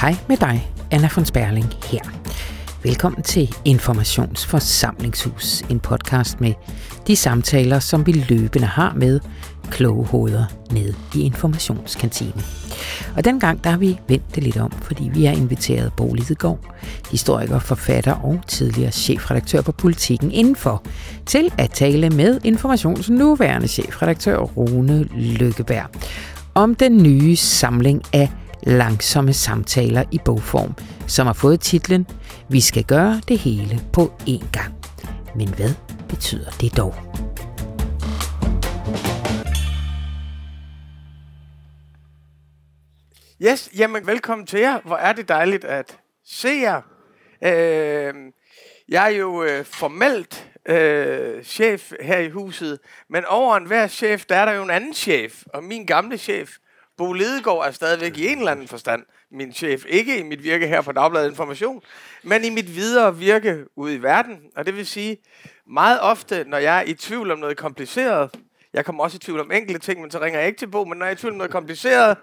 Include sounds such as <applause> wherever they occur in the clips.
Hej med dig, Anna von Sperling her. Velkommen til Informationsforsamlingshus, en podcast med de samtaler, som vi løbende har med kloge hoveder ned i informationskantinen. Og dengang der har vi vendt det lidt om, fordi vi har inviteret Bo Lidegaard, historiker, forfatter og tidligere chefredaktør på Politiken indenfor, til at tale med Informations nuværende chefredaktør Rune Lykkeberg om den nye samling af langsomme samtaler i bogform, som har fået titlen Vi skal gøre det hele på én gang. Men hvad betyder det dog? Yes, jamen velkommen til jer. Hvor er det dejligt at se jer. Øh, jeg er jo øh, formelt øh, chef her i huset, men over en hver chef, der er der jo en anden chef. Og min gamle chef, Bo Lidegaard er stadigvæk i en eller anden forstand min chef. Ikke i mit virke her på Dagbladet Information, men i mit videre virke ude i verden. Og det vil sige, meget ofte, når jeg er i tvivl om noget kompliceret, jeg kommer også i tvivl om enkelte ting, men så ringer jeg ikke til Bo, men når jeg er i tvivl om noget kompliceret,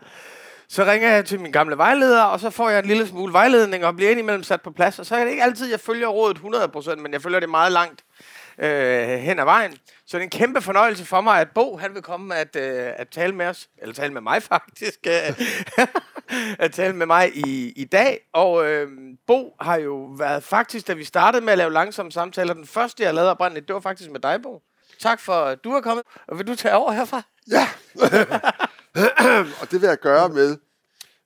så ringer jeg til min gamle vejleder, og så får jeg en lille smule vejledning og bliver indimellem sat på plads. Og så er det ikke altid, jeg følger rådet 100%, men jeg følger det meget langt øh, hen ad vejen. Så det er en kæmpe fornøjelse for mig, at Bo han vil komme at, øh, at tale med os, eller tale med mig <laughs> faktisk, øh, <laughs> at tale med mig i, i dag. Og øh, Bo har jo været faktisk, da vi startede med at lave langsomme samtaler, den første jeg lavede oprindeligt, det var faktisk med dig, Bo. Tak for, at du er kommet. Og vil du tage over herfra? Ja, <clears throat> og det vil jeg gøre med,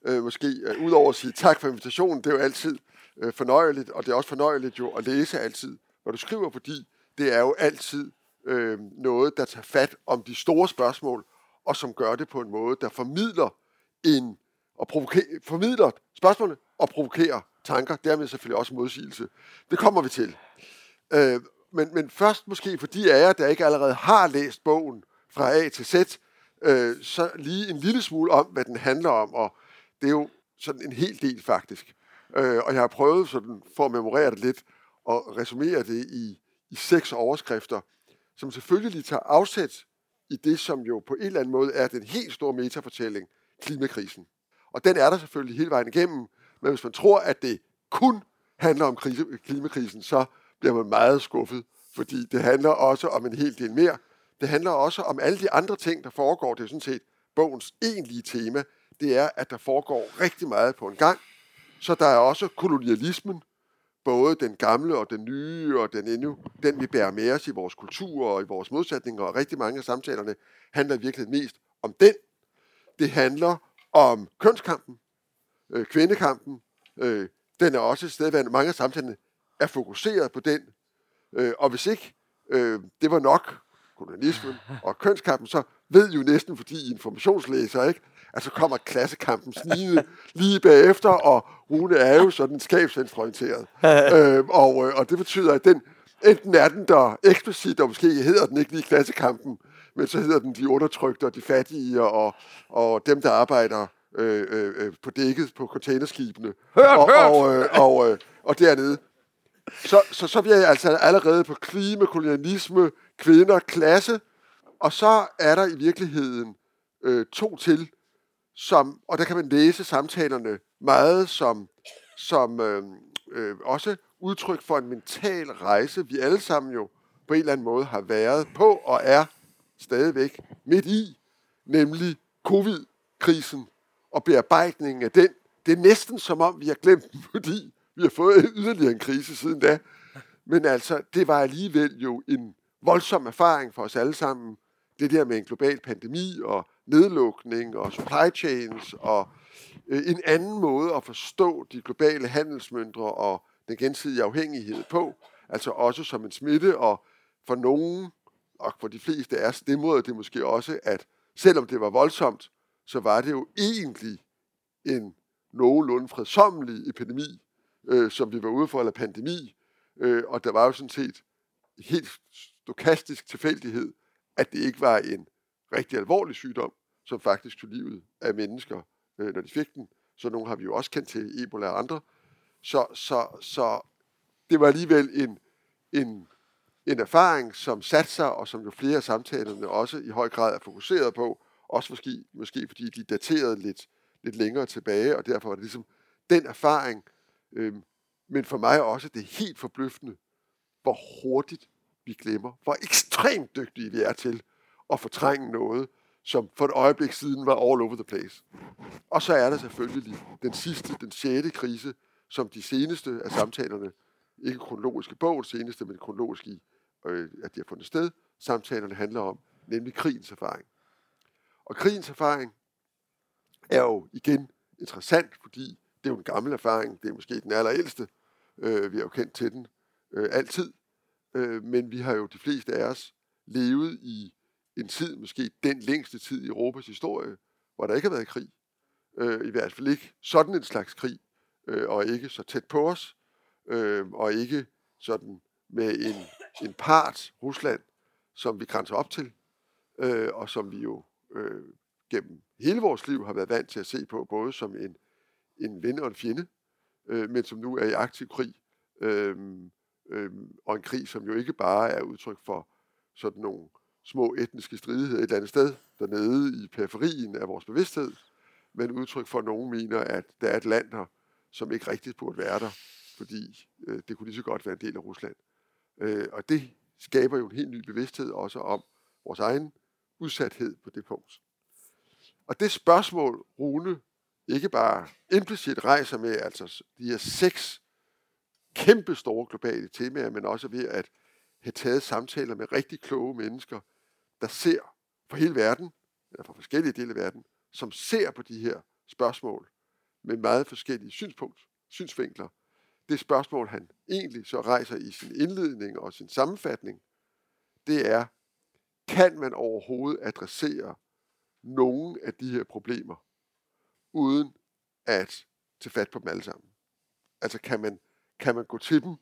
øh, måske øh, udover at sige tak for invitationen, det er jo altid øh, fornøjeligt, og det er også fornøjeligt jo at læse altid, når du skriver, fordi det er jo altid øh, noget, der tager fat om de store spørgsmål, og som gør det på en måde, der formidler en og provokerer, formidler spørgsmålene og provokerer tanker, dermed selvfølgelig også modsigelse. Det kommer vi til. Øh, men, men først måske for de af jer, der ikke allerede har læst bogen fra A til Z, øh, så lige en lille smule om, hvad den handler om, og det er jo sådan en hel del faktisk. Øh, og jeg har prøvet sådan, for at memorere det lidt, og resumere det i, i seks overskrifter, som selvfølgelig tager afsæt i det, som jo på en eller anden måde er den helt store metafortælling, klimakrisen. Og den er der selvfølgelig hele vejen igennem, men hvis man tror, at det kun handler om krise, klimakrisen, så bliver man meget skuffet, fordi det handler også om en hel del mere. Det handler også om alle de andre ting, der foregår. Det er sådan set bogens egentlige tema. Det er, at der foregår rigtig meget på en gang. Så der er også kolonialismen, både den gamle og den nye, og den endnu, den vi bærer med os i vores kultur og i vores modsætninger, og rigtig mange af samtalerne handler virkelig mest om den. Det handler om kønskampen, øh, kvindekampen. Øh, den er også et sted, hvor mange af samtalerne er fokuseret på den. Øh, og hvis ikke øh, det var nok, kolonialismen og kønskampen, så ved jo næsten, fordi I informationslæser, ikke? At så kommer klassekampen snigende lige bagefter, og Rune er jo sådan skabsvenstreorienteret. <laughs> øh, og, øh, og det betyder, at den, enten er den der eksplicit, og måske hedder den ikke lige klassekampen, men så hedder den de undertrykte og de fattige, og, og dem, der arbejder øh, øh, øh på dækket på containerskibene. Hørt, og, hørt! Og, øh, og, øh, og dernede. Så, så, så vi er altså allerede på klima, kolonialisme, kvinder, klasse, og så er der i virkeligheden øh, to til, som, og der kan man læse samtalerne meget som, som øh, øh, også udtryk for en mental rejse, vi alle sammen jo på en eller anden måde har været på og er stadigvæk midt i, nemlig covid-krisen og bearbejdningen af den. Det er næsten som om, vi har glemt den, <laughs> fordi vi har fået yderligere en krise siden da. Men altså, det var alligevel jo en voldsom erfaring for os alle sammen. Det der med en global pandemi og nedlukning og supply chains og øh, en anden måde at forstå de globale handelsmønstre og den gensidige afhængighed på. Altså også som en smitte, og for nogen, og for de fleste af os, det måde det måske også, at selvom det var voldsomt, så var det jo egentlig en nogenlunde fredsommelig epidemi, øh, som vi var ude for, eller pandemi. Øh, og der var jo sådan set helt stokastisk tilfældighed, at det ikke var en rigtig alvorlig sygdom, som faktisk tog livet af mennesker, øh, når de fik den. Så nogle har vi jo også kendt til, Ebola og andre. Så, så, så det var alligevel en, en, en erfaring, som satte sig, og som jo flere af samtalerne også i høj grad er fokuseret på, også måske, måske fordi de daterede lidt, lidt længere tilbage, og derfor var det ligesom den erfaring, øh, men for mig også det er helt forbløffende, hvor hurtigt vi glemmer, hvor ekstremt dygtige vi er til at fortrænge noget, som for et øjeblik siden var all over the place. Og så er der selvfølgelig den sidste, den sjette krise, som de seneste af samtalerne, ikke kronologiske bog, seneste, men kronologisk i, øh, at de har fundet sted, samtalerne handler om, nemlig krigens erfaring. Og krigens erfaring er jo igen interessant, fordi det er jo en gammel erfaring, det er måske den allerældste, øh, vi har jo kendt til den øh, altid, øh, men vi har jo de fleste af os levet i en tid, måske den længste tid i Europas historie, hvor der ikke har været krig. Øh, I hvert fald ikke sådan en slags krig, øh, og ikke så tæt på os, øh, og ikke sådan med en, en part, Rusland, som vi grænser op til, øh, og som vi jo øh, gennem hele vores liv har været vant til at se på, både som en, en ven og en fjende, øh, men som nu er i aktiv krig, øh, øh, og en krig, som jo ikke bare er udtryk for sådan nogle små etniske stridigheder et eller andet sted, dernede i periferien af vores bevidsthed, men udtryk for, at nogen mener, at der er et land her, som ikke rigtigt burde være der, fordi øh, det kunne lige så godt være en del af Rusland. Øh, og det skaber jo en helt ny bevidsthed også om vores egen udsathed på det punkt. Og det spørgsmål, Rune ikke bare implicit rejser med, altså de her seks kæmpe store globale temaer, men også ved at have taget samtaler med rigtig kloge mennesker, der ser for hele verden, eller fra forskellige dele af verden, som ser på de her spørgsmål med meget forskellige synspunkt, synsvinkler. Det spørgsmål, han egentlig så rejser i sin indledning og sin sammenfatning, det er, kan man overhovedet adressere nogen af de her problemer, uden at tage fat på dem alle sammen? Altså kan man, kan man gå til dem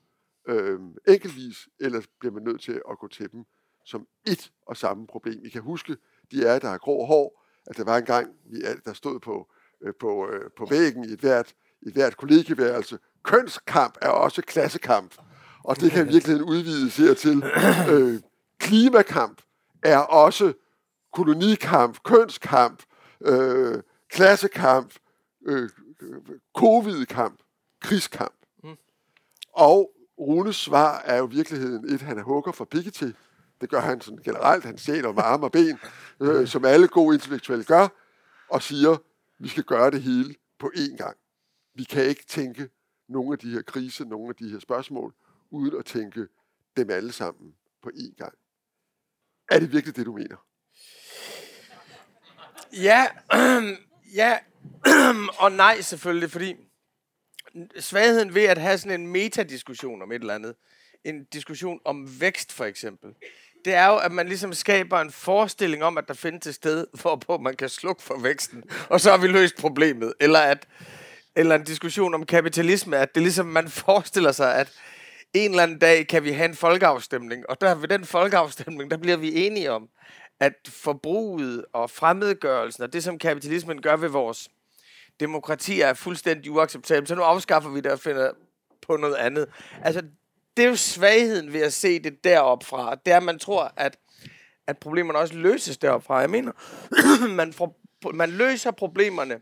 øh, enkeltvis, eller bliver man nødt til at gå til dem som et og samme problem? I kan huske, de er, der har grå hår, at der var en gang, vi, der stod på, øh, på, øh, på væggen i et hvert, i et hvert kollegeværelse, kønskamp er også klassekamp. Og det kan virkelig udvides her til. Øh, klimakamp er også kolonikamp, kønskamp, øh, klassekamp, øh, covid-kamp, krigskamp. Mm. Og Runes svar er jo i virkeligheden et, han er hugger for Piketty. Det gør han sådan generelt. Han sjæler med arme og ben, øh, som alle gode intellektuelle gør, og siger, vi skal gøre det hele på én gang. Vi kan ikke tænke nogle af de her kriser, nogle af de her spørgsmål, uden at tænke dem alle sammen på én gang. Er det virkelig det, du mener? Ja, <clears throat> ja <clears throat> og nej selvfølgelig, fordi svagheden ved at have sådan en metadiskussion om et eller andet, en diskussion om vækst for eksempel, det er jo, at man ligesom skaber en forestilling om, at der findes et sted, <laughs> hvorpå man kan slukke for væksten, og så har vi løst problemet. Eller, at, eller en diskussion om kapitalisme, at det ligesom, man <laughs> forestiller sig, at en eller anden dag kan vi have en folkeafstemning, og der ved den folkeafstemning, der bliver vi enige om, at forbruget og fremmedgørelsen og det, som kapitalismen gør ved vores demokrati, er fuldstændig uacceptabelt. Så nu afskaffer vi det og finder på noget andet. Altså, det er jo svagheden ved at se det derop fra. Det er, at man tror, at, at problemerne også løses derop fra. Jeg mener, <clears throat> man, for, man løser problemerne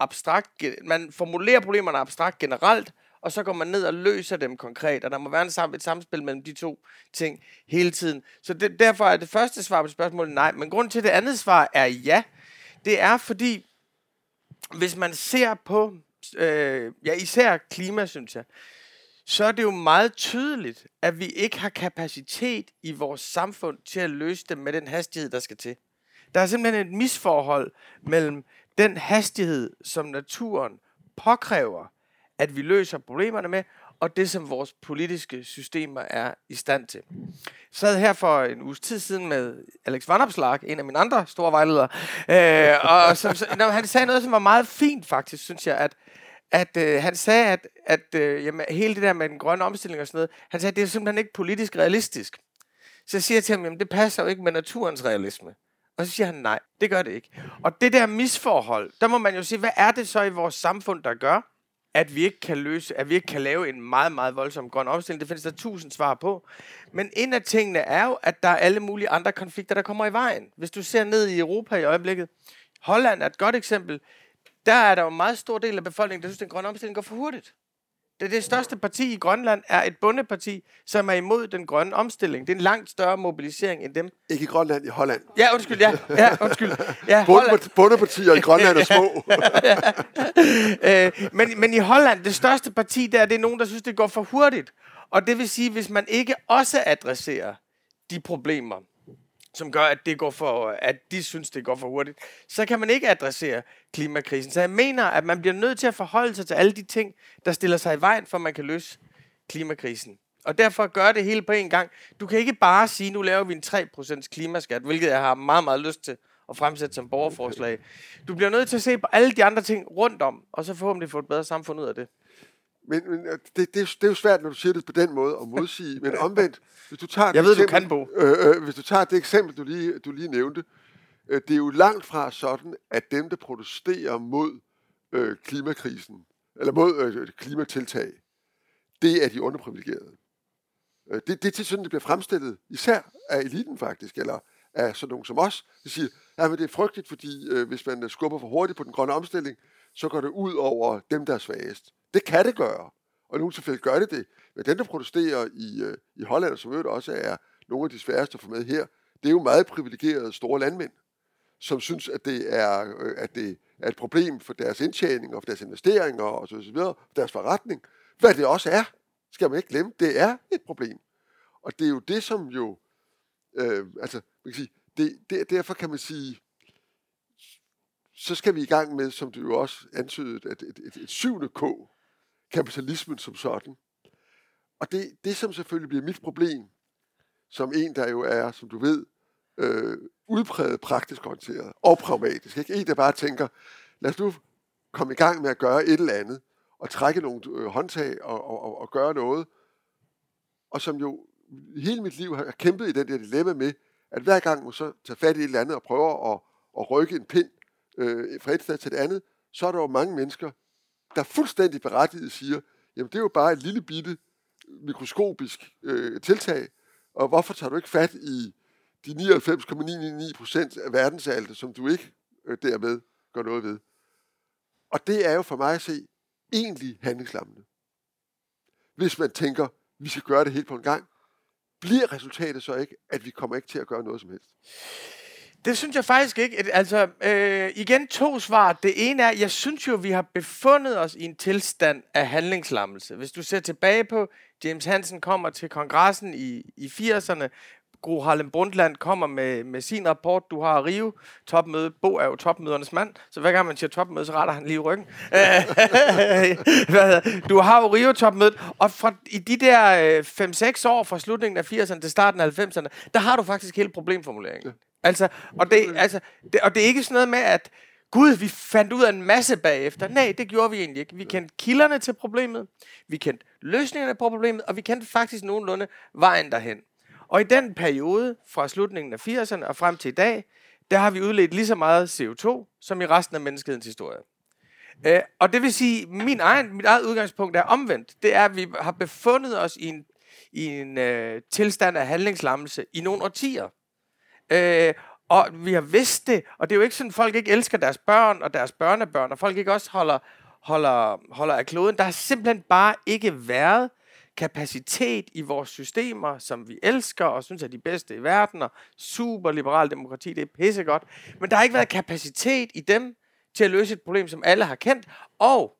abstrakt, man formulerer problemerne abstrakt generelt, og så går man ned og løser dem konkret, og der må være en sam- et samspil mellem de to ting hele tiden. Så det, derfor er det første svar på spørgsmålet nej, men grund til det andet svar er ja. Det er fordi, hvis man ser på, øh, ja især klima, synes jeg, så er det jo meget tydeligt, at vi ikke har kapacitet i vores samfund til at løse dem med den hastighed, der skal til. Der er simpelthen et misforhold mellem den hastighed, som naturen påkræver, at vi løser problemerne med, og det, som vores politiske systemer er i stand til. Jeg sad her for en uges tid siden med Alex Van Opslag, en af mine andre store vejledere, øh, og som, når han sagde noget, som var meget fint faktisk, synes jeg, at, at øh, han sagde, at, at øh, jamen, hele det der med den grønne omstilling og sådan noget, han sagde, at det er simpelthen ikke politisk realistisk. Så jeg siger til ham, jamen det passer jo ikke med naturens realisme. Og så siger han, nej, det gør det ikke. Og det der misforhold, der må man jo sige, hvad er det så i vores samfund, der gør, at vi ikke kan løse, at vi ikke kan lave en meget, meget voldsom grøn omstilling. Det findes der tusind svar på. Men en af tingene er jo, at der er alle mulige andre konflikter, der kommer i vejen. Hvis du ser ned i Europa i øjeblikket, Holland er et godt eksempel der er der jo en meget stor del af befolkningen, der synes, at den grønne omstilling går for hurtigt. Det, det største parti i Grønland er et bundeparti, som er imod den grønne omstilling. Det er en langt større mobilisering end dem. Ikke i Grønland, i Holland. Ja, undskyld, ja. ja undskyld. Ja. Bunde- Bundepartier i Grønland er små. <laughs> øh, men, men i Holland, det største parti der, det er nogen, der synes, det går for hurtigt. Og det vil sige, hvis man ikke også adresserer de problemer, som gør, at, det går for, at de synes, det går for hurtigt, så kan man ikke adressere klimakrisen. Så jeg mener, at man bliver nødt til at forholde sig til alle de ting, der stiller sig i vejen, for at man kan løse klimakrisen. Og derfor gør det hele på en gang. Du kan ikke bare sige, nu laver vi en 3% klimaskat, hvilket jeg har meget, meget lyst til at fremsætte som borgerforslag. Du bliver nødt til at se på alle de andre ting rundt om, og så forhåbentlig få et bedre samfund ud af det. Men, men øh, det, det, er jo- det er jo svært, når du siger det på den måde, at modsige. Men omvendt, hvis du tager... Jeg det ved, du eksempel, kan, Bo. Øh, øh, hvis du tager det eksempel, du lige, du lige nævnte, øh, det er jo langt fra sådan, at dem, der protesterer mod øh, klimakrisen, eller mod øh, klimatiltag, det er de underprivilegerede. Øh, det, det er til sådan, det bliver fremstillet, især af eliten faktisk, eller af sådan nogen som os, der siger, at det er frygteligt, fordi øh, hvis man skubber for hurtigt på den grønne omstilling, så går det ud over dem, der er svagest. Det kan det gøre, og i nogle tilfælde gør det det. Men den, der protesterer i, øh, i Holland, som øvrigt også er nogle af de sværeste at få med her, det er jo meget privilegerede store landmænd, som synes, at det er, øh, at det er et problem for deres indtjening og for deres investeringer og så videre, for deres forretning. Hvad det også er, skal man ikke glemme. Det er et problem. Og det er jo det, som jo, øh, altså, man kan sige, det, det, derfor kan man sige, så skal vi i gang med, som du jo også antydede, et, et, et, et syvende K, kapitalismen som sådan. Og det, det, som selvfølgelig bliver mit problem, som en, der jo er, som du ved, øh, udpræget praktisk orienteret og pragmatisk. Ikke? En, der bare tænker, lad os nu komme i gang med at gøre et eller andet, og trække nogle øh, håndtag og, og, og, og gøre noget, og som jo hele mit liv har kæmpet i den der dilemma med, at hver gang man så tager fat i et eller andet og prøver at, at rykke en pind øh, fra et sted til et andet, så er der jo mange mennesker, der fuldstændig berettiget siger, jamen det er jo bare et lille bitte øh, mikroskopisk øh, tiltag, og hvorfor tager du ikke fat i de 99,999 procent af verdensalte, som du ikke øh, dermed gør noget ved? Og det er jo for mig at se egentlig handlingslammende. Hvis man tænker, vi skal gøre det helt på en gang, bliver resultatet så ikke, at vi kommer ikke til at gøre noget som helst? Det synes jeg faktisk ikke. Altså, øh, igen to svar. Det ene er, jeg synes jo, vi har befundet os i en tilstand af handlingslammelse. Hvis du ser tilbage på, James Hansen kommer til kongressen i, i 80'erne, Gro Harlem Brundtland kommer med, med sin rapport. Du har Rio topmøde. Bo er jo topmødernes mand, så hver gang man siger topmøde, så retter han lige ryggen. <laughs> Du har jo Rio topmødet, og fra, i de der øh, 5-6 år fra slutningen af 80'erne til starten af 90'erne, der har du faktisk hele problemformuleringen. Altså, og det, altså, det, og det er ikke sådan noget med, at Gud, vi fandt ud af en masse bagefter. Nej, det gjorde vi egentlig ikke. Vi kendte kilderne til problemet, vi kendte løsningerne på problemet, og vi kendte faktisk nogenlunde vejen derhen. Og i den periode, fra slutningen af 80'erne og frem til i dag, der har vi udledt lige så meget CO2, som i resten af menneskehedens historie. Øh, og det vil sige, min egen, mit eget udgangspunkt er omvendt. Det er, at vi har befundet os i en, i en øh, tilstand af handlingslammelse i nogle årtier. Øh, og vi har vidst det, og det er jo ikke sådan, at folk ikke elsker deres børn og deres børnebørn, og folk ikke også holder, holder, holder af kloden. Der har simpelthen bare ikke været kapacitet i vores systemer, som vi elsker og synes er de bedste i verden, og super liberal demokrati, det er pissegodt. Men der har ikke været kapacitet i dem til at løse et problem, som alle har kendt, og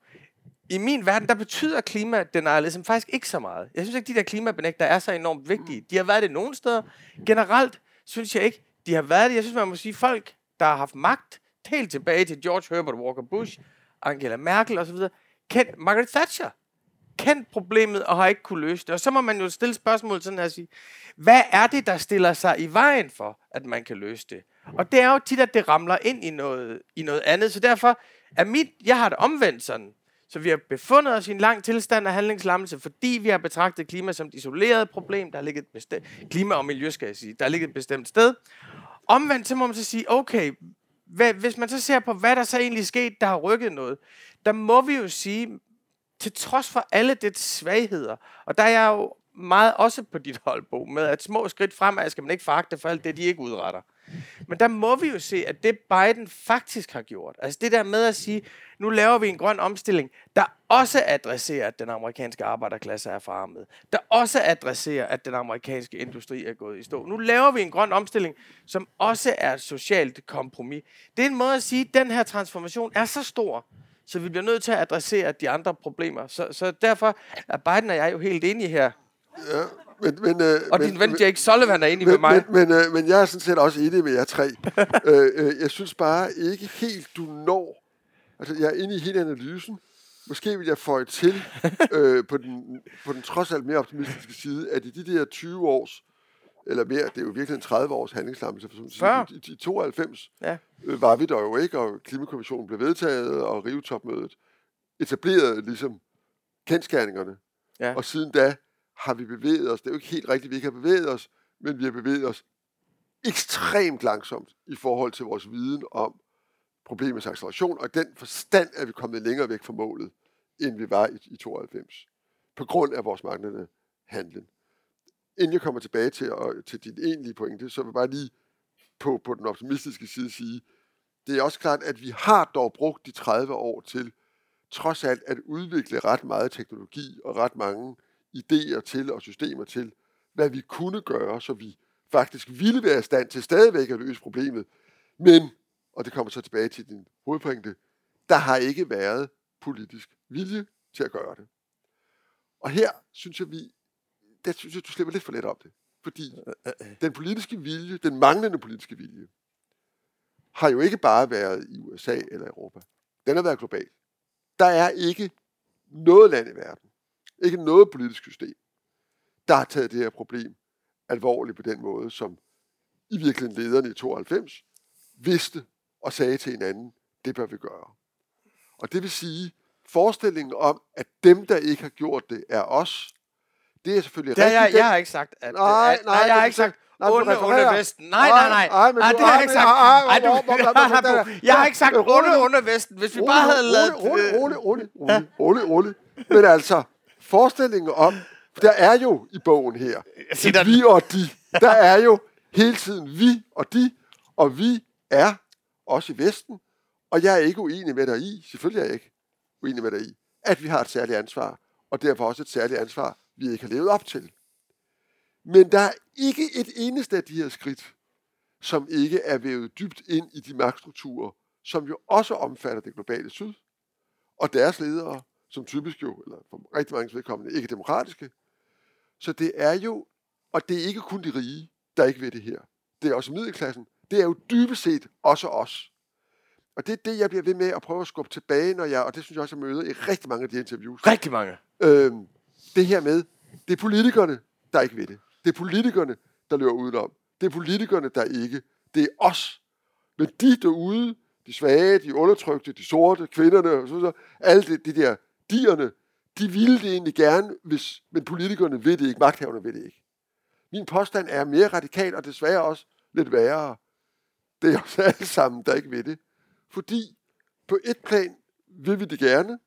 i min verden, der betyder klimadenialism ligesom faktisk ikke så meget. Jeg synes ikke, de der klimabenægter er så enormt vigtige. De har været det nogle steder. Generelt synes jeg ikke, de har været det. Jeg synes, man må sige, folk, der har haft magt, helt tilbage til George Herbert Walker Bush, Angela Merkel osv., kendt Margaret Thatcher, kendt problemet og har ikke kunne løse det. Og så må man jo stille spørgsmål sådan her og sige, hvad er det, der stiller sig i vejen for, at man kan løse det? Og det er jo tit, at det ramler ind i noget, i noget andet. Så derfor er mit, jeg har det omvendt sådan. Så vi har befundet os i en lang tilstand af handlingslammelse, fordi vi har betragtet klima som et isoleret problem, der har ligget et bestemt, klima og miljø, skal jeg sige, der har ligget et bestemt sted. Omvendt, så må man så sige, okay, hvad, hvis man så ser på, hvad der så egentlig er sket, der har rykket noget, der må vi jo sige, til trods for alle dets svagheder, og der er jeg jo meget også på dit hold, Bo, med at små skridt fremad skal man ikke fragte for alt det, de ikke udretter. Men der må vi jo se, at det Biden faktisk har gjort, altså det der med at sige, nu laver vi en grøn omstilling, der også adresserer, at den amerikanske arbejderklasse er forarmet. Der også adresserer, at den amerikanske industri er gået i stå. Nu laver vi en grøn omstilling, som også er et socialt kompromis. Det er en måde at sige, at den her transformation er så stor, så vi bliver nødt til at adressere de andre problemer. Så, så derfor er Biden og jeg jo helt enige her. Ja, men, men, øh, Og men, din ven Jake Sullivan er enig med men, mig. Men, men, øh, men jeg er sådan set også enig med jer tre. <laughs> øh, øh, jeg synes bare ikke helt, du når... Altså, jeg er inde i hele analysen. Måske vil jeg føje til <laughs> øh, på, den, på den trods alt mere optimistiske side, at i de der 20 års, eller mere, det er jo virkelig en 30 års handlingslammelse, for sådan at sige, 40. i, i, i 92 Ja. øh, var vi der jo ikke, og Klimakommissionen blev vedtaget, og Rio-topmødet etablerede ligesom kendskærningerne. Ja. Og siden da har vi bevæget os. Det er jo ikke helt rigtigt, vi ikke har bevæget os, men vi har bevæget os ekstremt langsomt i forhold til vores viden om problemets acceleration, og i den forstand er vi kommet længere væk fra målet, end vi var i, i 92, på grund af vores manglende handling. Inden jeg kommer tilbage til, og, til din egentlige pointe, så vil jeg bare lige på, på den optimistiske side sige, det er også klart, at vi har dog brugt de 30 år til trods alt at udvikle ret meget teknologi og ret mange idéer til og systemer til, hvad vi kunne gøre, så vi faktisk ville være i stand til stadigvæk at løse problemet. Men, og det kommer så tilbage til din hovedpointe, der har ikke været politisk vilje til at gøre det. Og her synes jeg, vi, der synes jeg, du slipper lidt for let om det. Fordi den politiske vilje, den manglende politiske vilje, har jo ikke bare været i USA eller Europa. Den har været global. Der er ikke noget land i verden, ikke noget politisk system, der har taget det her problem alvorligt på den måde, som i virkeligheden lederne i 92 vidste og sagde til hinanden, det bør vi gøre. Og det vil sige, forestillingen om, at dem, der ikke har gjort det, er os, det er selvfølgelig Det har jeg, rigtigt. jeg har ikke sagt, at... Nej, at, nej, jeg har ikke sagt, nej, onde, onde Vesten. Nej, nej, nej. Nej, Nej, det har jeg ikke sagt. Nej, du, nej, nej, <laughs> jeg har ikke sagt onde, Vesten. Hvis vi bare havde lavet... øh, rolig, rolig, rolig, rolig, rolig. Men altså, forestillingen om, der er jo i bogen her, siger vi og de, der er jo hele tiden vi og de, og vi er også i Vesten, og jeg er ikke uenig med dig i, selvfølgelig er jeg ikke uenig med dig i, at vi har et særligt ansvar, og derfor også et særligt ansvar, vi ikke har levet op til. Men der er ikke et eneste af de her skridt, som ikke er vævet dybt ind i de magtstrukturer, som jo også omfatter det globale syd, og deres ledere, som typisk jo, eller for rigtig mange vedkommende, ikke er demokratiske. Så det er jo, og det er ikke kun de rige, der ikke ved det her. Det er også middelklassen. Det er jo dybest set også os. Og det er det, jeg bliver ved med at prøve at skubbe tilbage, når jeg, og det synes jeg også, jeg møder i rigtig mange af de interviews. Rigtig mange. Øhm, det her med, det er politikerne, der ikke ved det. Det er politikerne, der løber udenom. Det er politikerne, der ikke. Det er os. Men de derude, de svage, de undertrykte, de sorte, kvinderne og så videre, alle de, de der værdierne, de ville det egentlig gerne, hvis, men politikerne ved det ikke, magthaverne ved det ikke. Min påstand er mere radikal, og desværre også lidt værre. Det er os alle sammen, der ikke ved det. Fordi på et plan vil vi det gerne,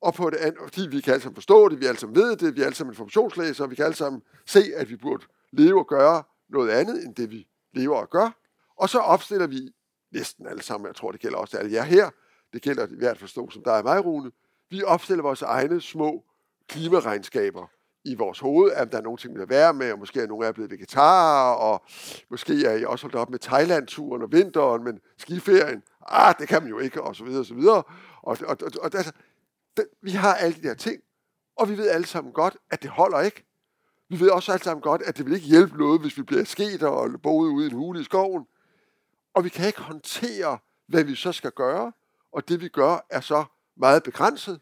og på det andet, fordi vi kan alle sammen forstå det, vi alle sammen ved det, vi er alle sammen informationslæsere, vi kan alle sammen se, at vi burde leve og gøre noget andet, end det vi lever og gør. Og så opstiller vi næsten alle sammen, jeg tror det gælder også alle jer her, det gælder i hvert forstå som dig og mig, Rune, vi opstiller vores egne små klimaregnskaber i vores hoved, at der er nogle ting, vi er være med, og måske er nogle af jer blevet vegetarer, og måske er I også holdt op med Thailand-turen og vinteren, men skiferien, ah, det kan man jo ikke, og så videre, og så videre. Og, og, og, og altså, det, vi har alle de der ting, og vi ved alle sammen godt, at det holder ikke. Vi ved også alle sammen godt, at det vil ikke hjælpe noget, hvis vi bliver sket og boet ude i en hule i skoven. Og vi kan ikke håndtere, hvad vi så skal gøre, og det vi gør er så meget begrænset.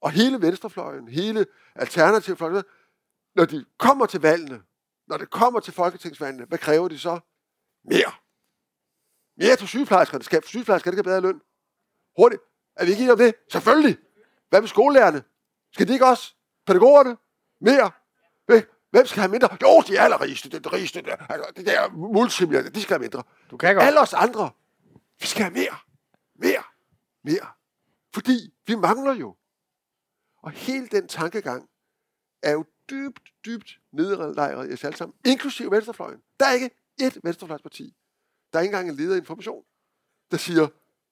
Og hele venstrefløjen, hele alternativfløjen, når de kommer til valgene, når det kommer til folketingsvalgene, hvad kræver de så? Mere. Mere til sygeplejerskerne. Skal sygeplejerskerne ikke have bedre løn? Hurtigt. Er vi ikke enige om det? Selvfølgelig. Hvad med skolelærerne? Skal de ikke også? Pædagogerne? Mere? Hvem skal have mindre? Jo, de allerrigeste, det, det rigeste, det, altså, det der multimillioner, de skal have mindre. Du kan godt. Alle os andre, vi skal have mere. Mere. Mere. Fordi vi mangler jo. Og hele den tankegang er jo dybt, dybt nedlejret i os alle sammen, inklusive venstrefløjen. Der er ikke ét venstrefløjsparti. Der er ikke engang en leder af information, der siger,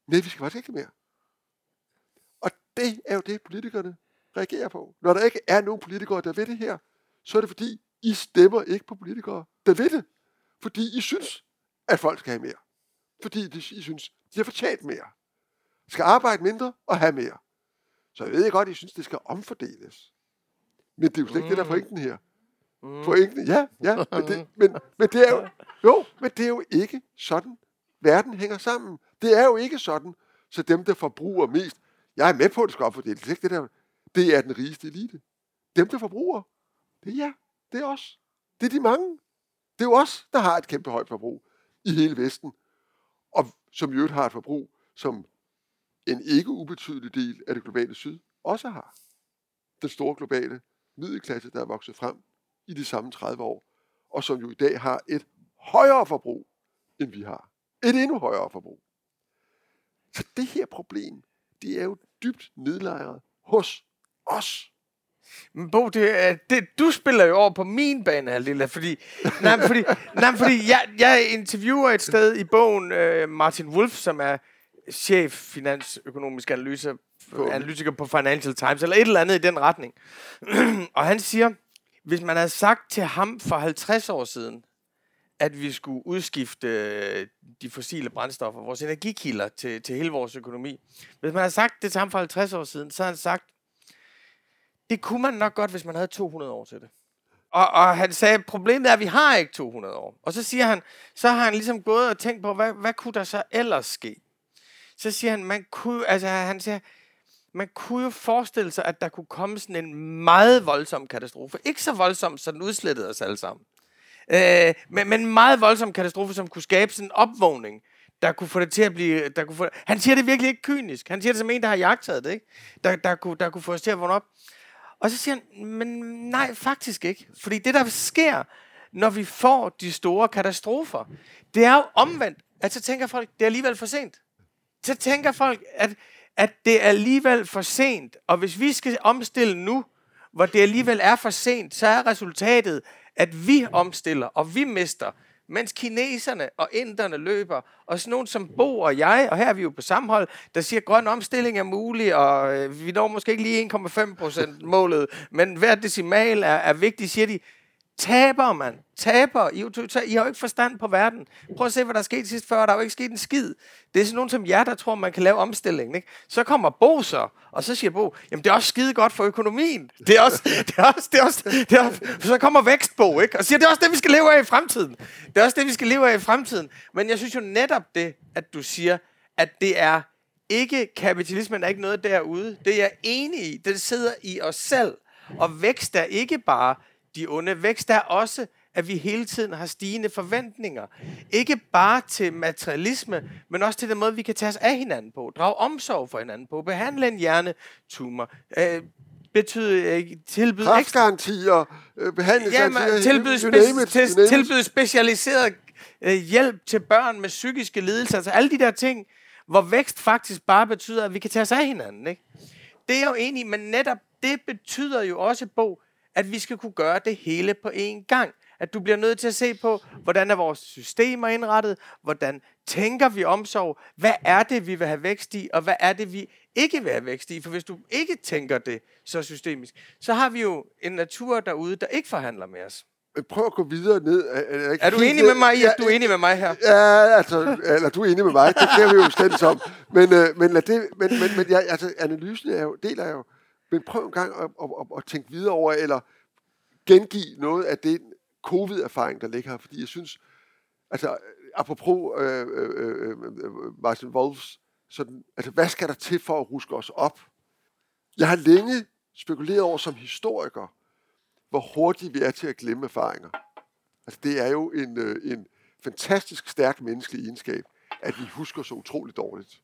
nej, vi skal faktisk ikke mere. Og det er jo det, politikerne reagerer på. Når der ikke er nogen politikere, der ved det her, så er det fordi, I stemmer ikke på politikere, der ved det. Fordi I synes, at folk skal have mere. Fordi I synes, de har fortjent mere. Skal arbejde mindre og have mere. Så jeg ved godt, at I synes, det skal omfordeles. Men det er jo slet ikke mm. det, der er pointen her. Mm. Pointen, ja, ja, men det, men, men det er jo, jo, men det er jo ikke sådan, verden hænger sammen. Det er jo ikke sådan, så dem, der forbruger mest, jeg er med på, at det skal omfordeles, det er ikke det der, det er den rigeste elite. Dem, der forbruger, det er ja, det er os. Det er de mange. Det er jo os, der har et kæmpe højt forbrug i hele Vesten, og som i øvrigt har et forbrug, som en ikke ubetydelig del af det globale syd også har. Den store globale middelklasse, der er vokset frem i de samme 30 år, og som jo i dag har et højere forbrug, end vi har. Et endnu højere forbrug. Så det her problem, det er jo dybt nedlejret hos os. Men Bo, det, det, du spiller jo over på min bane her, Lilla, fordi, nej, fordi, nej, fordi jeg, jeg interviewer et sted i bogen øh, Martin Wolf, som er chef finansøkonomisk analyse, analytiker på Financial Times, eller et eller andet i den retning. <clears throat> og han siger, hvis man havde sagt til ham for 50 år siden, at vi skulle udskifte øh, de fossile brændstoffer, vores energikilder til, til hele vores økonomi. Hvis man havde sagt det til ham for 50 år siden, så havde han sagt, det kunne man nok godt, hvis man havde 200 år til det. Og, og han sagde, problemet er, at vi har ikke 200 år. Og så siger han, så har han ligesom gået og tænkt på, hvad, hvad kunne der så ellers ske? Så siger han, man kunne, altså han siger, man kunne jo forestille sig, at der kunne komme sådan en meget voldsom katastrofe. Ikke så voldsom, så den udslettede os alle sammen. Øh, men, men en meget voldsom katastrofe, som kunne skabe sådan en opvågning, der kunne få det til at blive... Der kunne få, han siger det virkelig ikke kynisk. Han siger det som en, der har jagtet det, ikke? Der, der, kunne, der kunne få os til at vågne op. Og så siger han, men nej, faktisk ikke. Fordi det, der sker, når vi får de store katastrofer, det er jo omvendt, at så tænker folk, det er alligevel for sent. Så tænker folk, at, at det er alligevel for sent. Og hvis vi skal omstille nu, hvor det alligevel er for sent, så er resultatet, at vi omstiller, og vi mister, mens kineserne og inderne løber, og sådan nogen som Bo og jeg, og her er vi jo på sammenhold, der siger, at grøn omstilling er mulig, og øh, vi når måske ikke lige 1,5 procent målet, men hver decimal er, er vigtig, siger de. Taber man. Taber. I, I har jo ikke forstand på verden. Prøv at se, hvad der er sket sidst før. Der er jo ikke sket en skid. Det er sådan nogen som jer, der tror, man kan lave omstilling. Ikke? Så kommer Bo så, og så siger Bo, jamen det er også skide godt for økonomien. Det er også, <laughs> det er også, det er også, det er også, så kommer Vækstbo, ikke? og siger, det er også det, vi skal leve af i fremtiden. Det er også det, vi skal leve af i fremtiden. Men jeg synes jo netop det, at du siger, at det er ikke, kapitalismen er ikke noget derude. Det er jeg enig i. Det sidder i os selv. Og vækst er ikke bare de onde. Vækst er også, at vi hele tiden har stigende forventninger. Ikke bare til materialisme, men også til den måde, vi kan tage os af hinanden på. Drage omsorg for hinanden på. Behandle en hjernetumor. Øh, betyde, øh, tilbyde Kræftgarantier, øh, behandlingsgarantier. Ja, tilbyde, spe- til, tilbyde specialiseret øh, hjælp til børn med psykiske lidelser. Altså alle de der ting, hvor vækst faktisk bare betyder, at vi kan tage os af hinanden. Ikke? Det er jeg jo enig i, men netop det betyder jo også, Bo, at vi skal kunne gøre det hele på én gang. At du bliver nødt til at se på, hvordan er vores systemer indrettet, hvordan tænker vi omsorg, hvad er det, vi vil have vækst i, og hvad er det, vi ikke vil have vækst i. For hvis du ikke tænker det så systemisk, så har vi jo en natur derude, der ikke forhandler med os. Prøv at gå videre ned. Er, du enig med mig i, at du er enig med mig her? Ja, altså, eller du er enig med mig. Det kan vi jo stændigt om. Men, øh, men, lad det, men, men, men ja, altså, analysen er jo, deler er jo men prøv en gang at, at, at, at tænke videre over, eller gengive noget af den covid-erfaring, der ligger her. Fordi jeg synes, altså apropos øh, øh, øh, Martin Wolfs, sådan, altså hvad skal der til for at ruske os op? Jeg har længe spekuleret over som historiker, hvor hurtigt vi er til at glemme erfaringer. Altså det er jo en, øh, en fantastisk stærk menneskelig egenskab, at vi husker så utroligt dårligt.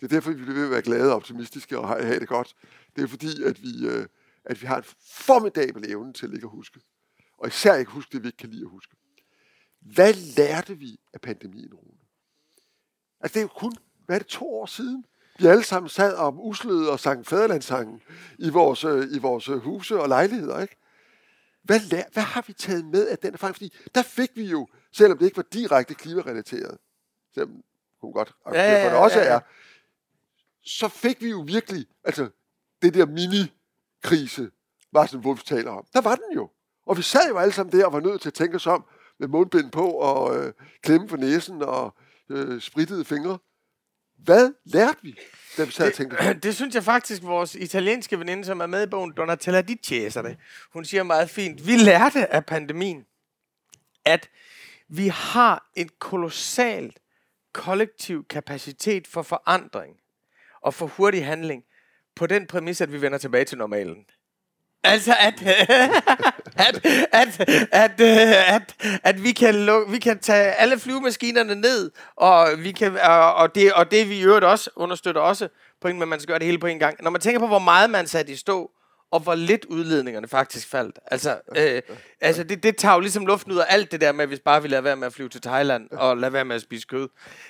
Det er derfor, vi bliver ved at være glade og optimistiske og have det godt. Det er fordi, at vi, øh, at vi har en formidabel evne til at ikke at huske. Og især ikke huske det, vi ikke kan lide at huske. Hvad lærte vi af pandemien, Rune? Altså, det er jo kun, hvad er det, to år siden? Vi alle sammen sad om uslede og sang fæderlandssangen i vores, øh, i vores øh, huse og lejligheder, ikke? hvad, lær, hvad har vi taget med af den erfaring? Fordi der fik vi jo, selvom det ikke var direkte klimarelateret, selvom hun godt ja, ja, ja, det også ja, ja. er, så fik vi jo virkelig, altså det der mini-krise, Martin Wolf taler om, der var den jo. Og vi sad jo alle sammen der og var nødt til at tænke os om, med mundbind på og øh, klemme for næsen og øh, sprittede fingre. Hvad lærte vi, da vi sad og tænkte det, <clears throat> det synes jeg faktisk, vores italienske veninde, som er med i bogen, Donatella Di Cesare, hun siger meget fint, vi lærte af pandemien, at vi har en kolossalt kollektiv kapacitet for forandring og for hurtig handling på den præmis, at vi vender tilbage til normalen. Altså, at, <laughs> at, at, at, at, at vi, kan lukke, vi kan tage alle flyvemaskinerne ned, og, vi kan, og, det, og det vi i øvrigt også understøtter også på en, at man skal gøre det hele på en gang. Når man tænker på, hvor meget man satte i stå, og hvor lidt udledningerne faktisk faldt. Altså, øh, altså det, det tager jo ligesom luften ud af alt det der med, hvis bare vi lader være med at flyve til Thailand, og lader være med at spise kød.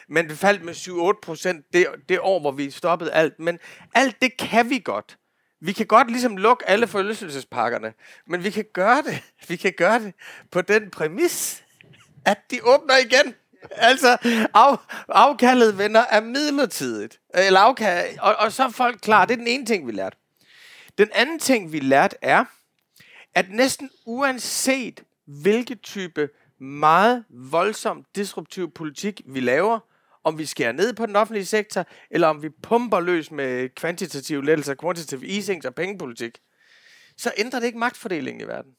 Men det faldt med 7-8 procent det, det år, hvor vi stoppede alt. Men alt det kan vi godt. Vi kan godt ligesom lukke alle forlystelsespakkerne, men vi kan gøre det. <laughs> Vi kan gøre det på den præmis, at de åbner igen. Altså, af, afkaldet venner er midlertidigt. Eller afkald, og, og så er folk klar. Det er den ene ting, vi lærte. Den anden ting, vi lærte, er, at næsten uanset hvilke type meget voldsom disruptiv politik vi laver, om vi skærer ned på den offentlige sektor, eller om vi pumper løs med kvantitative lettelser, quantitative easing og pengepolitik, så ændrer det ikke magtfordelingen i verden.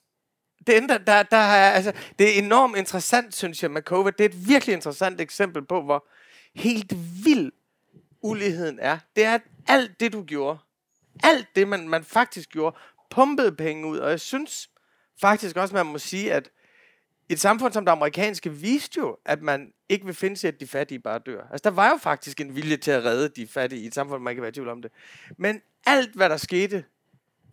Det, ændrer, der, der er, altså, det er enormt interessant, synes jeg, med COVID. Det er et virkelig interessant eksempel på, hvor helt vild uligheden er. Det er, at alt det, du gjorde, alt det, man, man faktisk gjorde, pumpede penge ud. Og jeg synes faktisk også, man må sige, at et samfund som det amerikanske viste jo, at man ikke vil finde sig, at de fattige bare dør. Altså, der var jo faktisk en vilje til at redde de fattige i et samfund, man ikke kan være i tvivl om det. Men alt, hvad der skete,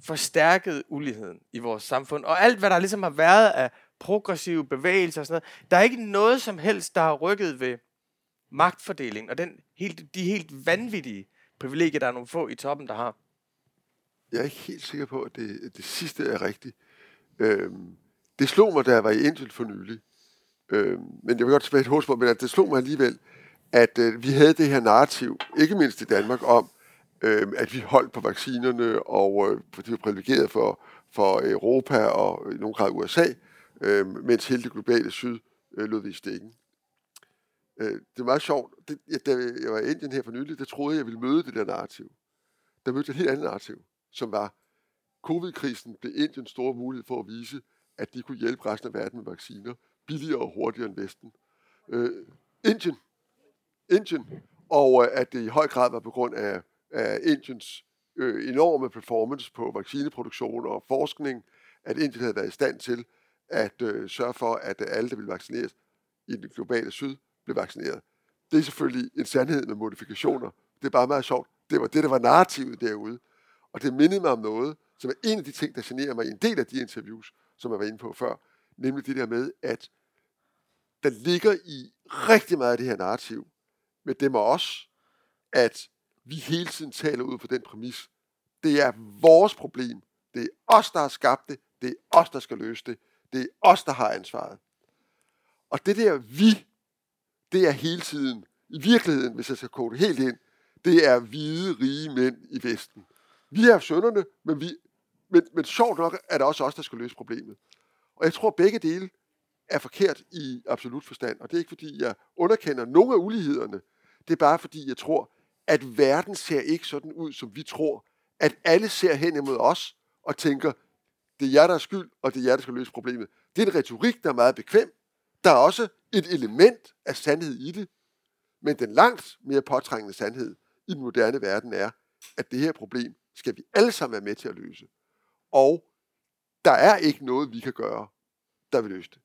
forstærkede uligheden i vores samfund. Og alt, hvad der ligesom har været af progressive bevægelser og sådan noget, der er ikke noget som helst, der har rykket ved magtfordelingen og den helt, de helt vanvittige privilegier, der er nogle få i toppen, der har. Jeg er ikke helt sikker på, at det, det sidste er rigtigt. Øhm, det slog mig, da jeg var i Indien for nylig. Øhm, men jeg vil godt tilbage til hovedspor, men at det slog mig alligevel, at øh, vi havde det her narrativ, ikke mindst i Danmark, om, øh, at vi holdt på vaccinerne, og øh, de var privilegeret for, for Europa og i nogen grad USA, øh, mens hele det globale syd øh, lod vi i stikken. Øh, det er meget sjovt. Det, ja, da jeg var i Indien her for nylig, der troede jeg, jeg ville møde det der narrativ. Der mødte jeg et helt andet narrativ, som var, covid-krisen blev Indiens store mulighed for at vise, at de kunne hjælpe resten af verden med vacciner billigere og hurtigere end Vesten. Øh, Indien. Indien. Og øh, at det i høj grad var på grund af, af Indiens øh, enorme performance på vaccineproduktion og forskning, at Indien havde været i stand til at øh, sørge for, at alle, der ville vaccineres i den globale syd, blev vaccineret. Det er selvfølgelig en sandhed med modifikationer. Det er bare meget sjovt. Det var det, der var narrativet derude. Og det mindede mig om noget, som er en af de ting, der generer mig i en del af de interviews, som jeg var inde på før, nemlig det der med, at der ligger i rigtig meget af det her narrativ, med dem og os, at vi hele tiden taler ud på den præmis. Det er vores problem. Det er os, der har skabt det. Det er os, der skal løse det. Det er os, der har ansvaret. Og det der vi, det er hele tiden, i virkeligheden, hvis jeg skal kode helt ind, det er hvide, rige mænd i Vesten. Vi er sønderne, men, vi, men, men sjovt nok er det også os, der skal løse problemet. Og jeg tror, at begge dele er forkert i absolut forstand. Og det er ikke, fordi jeg underkender nogen af ulighederne. Det er bare, fordi jeg tror, at verden ser ikke sådan ud, som vi tror. At alle ser hen imod os og tænker, det er jer, der er skyld, og det er jer, der skal løse problemet. Det er en retorik, der er meget bekvem. Der er også et element af sandhed i det. Men den langt mere påtrængende sandhed i den moderne verden er, at det her problem skal vi alle sammen være med til at løse. Og der er ikke noget, vi kan gøre, der vil løse det.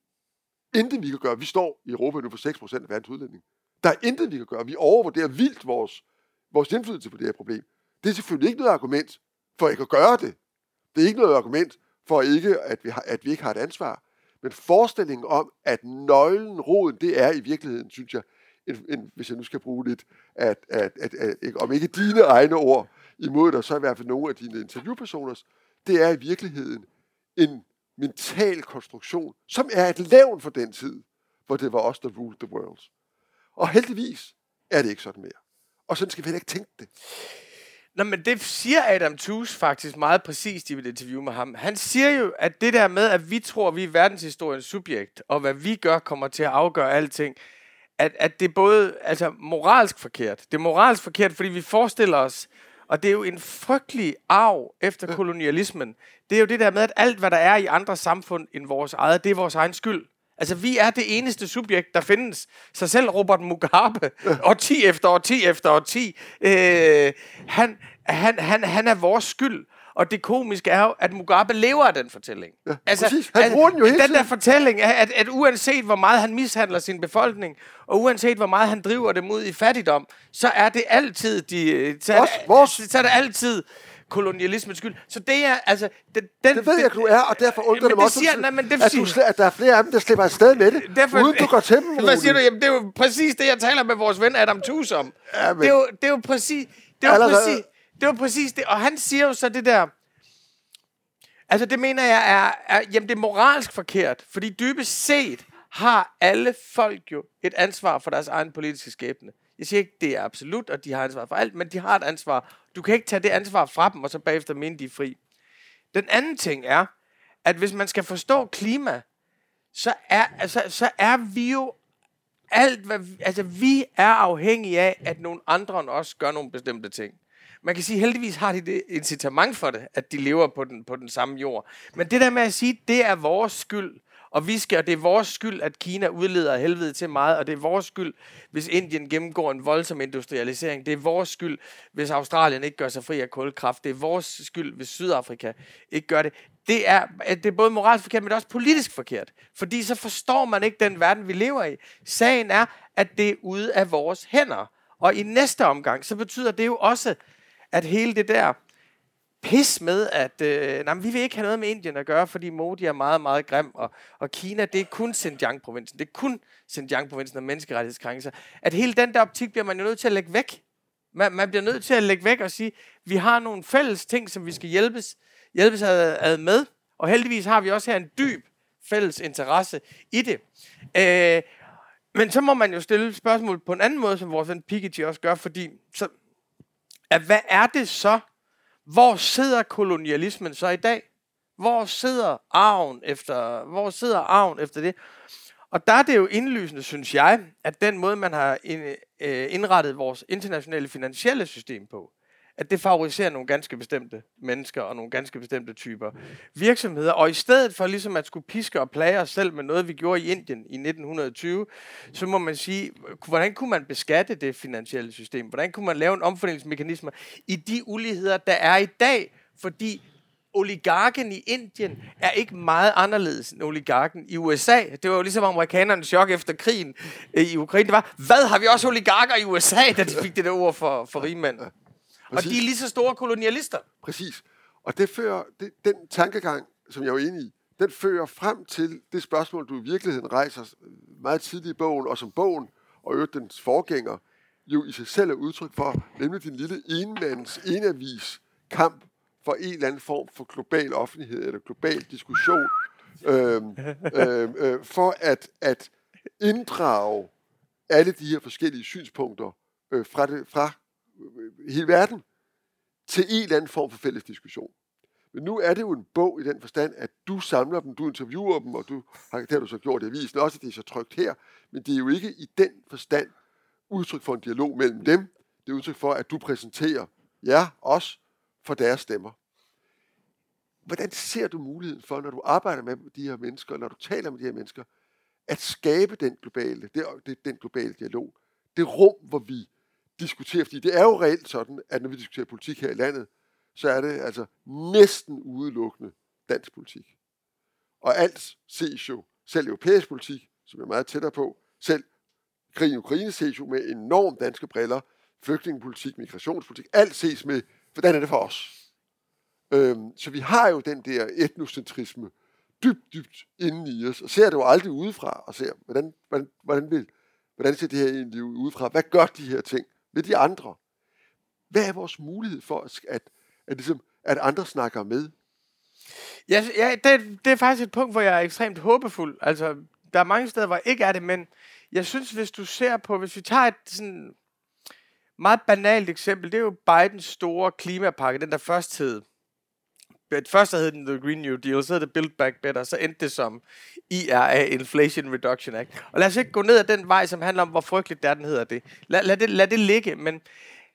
Intet vi kan gøre. Vi står i Europa nu for 6% af verdens udledning. Der er intet, vi kan gøre. Vi overvurderer vildt vores, vores indflydelse på det her problem. Det er selvfølgelig ikke noget argument for ikke at gøre det. Det er ikke noget argument for ikke, at vi, har, at vi ikke har et ansvar. Men forestillingen om, at nøglen, roden, det er i virkeligheden, synes jeg, en, en, hvis jeg nu skal bruge lidt, at, at, at, at, at om ikke dine egne ord imod dig, så i hvert fald nogle af dine interviewpersoners, det er i virkeligheden en mental konstruktion, som er et levn for den tid, hvor det var os, der ruled the world. Og heldigvis er det ikke sådan mere. Og sådan skal vi heller ikke tænke det. Nå, men det siger Adam Tooze faktisk meget præcist i et interview med ham. Han siger jo, at det der med, at vi tror, at vi er verdenshistoriens subjekt, og hvad vi gør, kommer til at afgøre alting, at, at det er både altså, moralsk forkert. Det er moralsk forkert, fordi vi forestiller os, og det er jo en frygtelig arv efter kolonialismen. Det er jo det der med, at alt, hvad der er i andre samfund end vores eget, det er vores egen skyld. Altså, vi er det eneste subjekt, der findes. Så selv Robert Mugabe, årti efter årti efter årti, øh, han, han, han, han er vores skyld. Og det komiske er jo, at Mugabe lever af den fortælling. Ja, altså, præcis. Han bruger den jo hele Den der fortælling, at, at, at uanset hvor meget han mishandler sin befolkning, og uanset hvor meget han driver dem ud i fattigdom, så er det altid de, så er, Vores- så er det altid kolonialismens skyld. Så det er, altså... Den, den, Det ved jeg, du er, og derfor undrer det mig også, siger- nej, men det at, du, at der er flere af dem, der slipper afsted med det, Derfor, uden du går til dem. <laughs> Hvad siger du? Jamen, det er jo præcis det, jeg taler med vores ven Adam Thus om. Ja, men- det, er jo, det er jo præcis... Det er jo Allerede- præcis, det var præcis det. Og han siger jo så det der... Altså, det mener jeg er, er... Jamen, det er moralsk forkert. Fordi dybest set har alle folk jo et ansvar for deres egen politiske skæbne. Jeg siger ikke, det er absolut, og de har ansvar for alt, men de har et ansvar. Du kan ikke tage det ansvar fra dem, og så bagefter mene, de er fri. Den anden ting er, at hvis man skal forstå klima, så er, altså, så er vi jo alt, hvad, vi- altså vi er afhængige af, at nogle andre end os gør nogle bestemte ting. Man kan sige, heldigvis har de det incitament for det, at de lever på den, på den samme jord. Men det der med at sige, det er vores skyld, og vi skal, og det er vores skyld, at Kina udleder helvede til meget, og det er vores skyld, hvis Indien gennemgår en voldsom industrialisering. Det er vores skyld, hvis Australien ikke gør sig fri af kulkraft. Det er vores skyld, hvis Sydafrika ikke gør det. Det er, det er både moralsk forkert, men det er også politisk forkert. Fordi så forstår man ikke den verden, vi lever i. Sagen er, at det er ude af vores hænder. Og i næste omgang, så betyder det jo også, at hele det der pis med, at øh, nej, men vi vil ikke have noget med Indien at gøre, fordi Modi er meget, meget grim, og, og Kina, det er kun Xinjiang-provinsen. Det er kun Xinjiang-provinsen og menneskerettighedskrænkelser. At hele den der optik bliver man jo nødt til at lægge væk. Man, man bliver nødt til at lægge væk og sige, vi har nogle fælles ting, som vi skal hjælpes, hjælpes ad, ad med, og heldigvis har vi også her en dyb fælles interesse i det. Øh, men så må man jo stille spørgsmål på en anden måde, som vores ven Piketty også gør, fordi så, at hvad er det så, hvor sidder kolonialismen så i dag? Hvor sidder arven efter, hvor sidder arven efter det? Og der er det jo indlysende, synes jeg, at den måde, man har øh, indrettet vores internationale finansielle system på, at det favoriserer nogle ganske bestemte mennesker og nogle ganske bestemte typer virksomheder. Og i stedet for ligesom at skulle piske og plage os selv med noget, vi gjorde i Indien i 1920, så må man sige, hvordan kunne man beskatte det finansielle system? Hvordan kunne man lave en omfordelingsmekanisme i de uligheder, der er i dag? Fordi oligarken i Indien er ikke meget anderledes end oligarken i USA. Det var jo ligesom amerikanernes chok efter krigen øh, i Ukraine. Det var, hvad har vi også oligarker i USA, <laughs> da de fik det der ord for, for rigmænd? Og de er lige så store kolonialister. Præcis. Og det fører, det, den tankegang, som jeg er enig i, den fører frem til det spørgsmål, du i virkeligheden rejser meget tidligt i bogen, og som bogen og øvrigt dens forgænger jo i sig selv er udtryk for, nemlig din lille enmands, enavis kamp for en eller anden form for global offentlighed eller global diskussion, øhm, <laughs> øhm, øh, for at, at inddrage alle de her forskellige synspunkter øh, fra, det, fra Øh, hele verden til en eller anden form for fælles diskussion. Men nu er det jo en bog i den forstand, at du samler dem, du interviewer dem, og du har, det har du så gjort i avisen også, at det er så trygt her, men det er jo ikke i den forstand udtryk for en dialog mellem dem. Det er udtryk for, at du præsenterer jer, os, for deres stemmer. Hvordan ser du muligheden for, når du arbejder med de her mennesker, når du taler med de her mennesker, at skabe den globale, det, det, den globale dialog? Det rum, hvor vi diskuterer, fordi det er jo reelt sådan, at når vi diskuterer politik her i landet, så er det altså næsten udelukkende dansk politik. Og alt ses jo, selv europæisk politik, som er meget tættere på, selv krigen i Ukraine ses jo med enormt danske briller, flygtningepolitik, migrationspolitik, alt ses med, hvordan er det for os? Øhm, så vi har jo den der etnocentrisme dybt, dybt inden i os, og ser det jo aldrig udefra, og ser, hvordan, hvordan, hvordan, vil, hvordan ser det her egentlig ud udefra? Hvad gør de her ting med de andre? Hvad er vores mulighed for, at, at, at, ligesom, at andre snakker med? Ja, ja det, det er faktisk et punkt, hvor jeg er ekstremt håbefuld. Altså, der er mange steder, hvor jeg ikke er det, men jeg synes, hvis du ser på, hvis vi tager et sådan meget banalt eksempel, det er jo Bidens store klimapakke, den der først hed, først hed den The Green New Deal, så hed det Build Back Better, så endte det som IRA, Inflation Reduction Act. Og lad os ikke gå ned ad den vej, som handler om, hvor frygteligt det er, den hedder det. Lad, lad, det, lad det ligge, men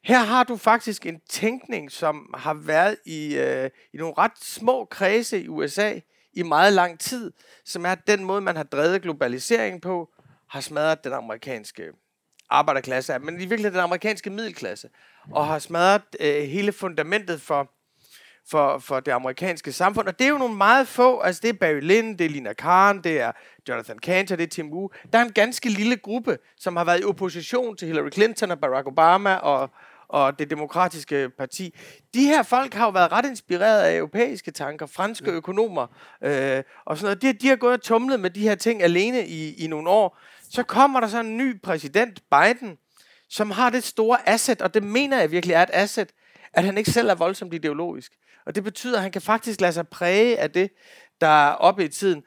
her har du faktisk en tænkning, som har været i, øh, i nogle ret små kredse i USA i meget lang tid, som er den måde, man har drevet globaliseringen på, har smadret den amerikanske arbejderklasse, men i virkeligheden den amerikanske middelklasse, og har smadret øh, hele fundamentet for, for, for det amerikanske samfund. Og det er jo nogle meget få, altså det er Barry Lynn, det er Lina Khan, det er Jonathan Cantor, det er Tim Wu. Der er en ganske lille gruppe, som har været i opposition til Hillary Clinton og Barack Obama og, og det demokratiske parti. De her folk har jo været ret inspireret af europæiske tanker, franske økonomer øh, og sådan noget. De, de har gået og tumlet med de her ting alene i, i nogle år. Så kommer der så en ny præsident, Biden, som har det store asset, og det mener jeg virkelig er et asset, at han ikke selv er voldsomt ideologisk. Og det betyder, at han kan faktisk lade sig præge af det, der er oppe i tiden.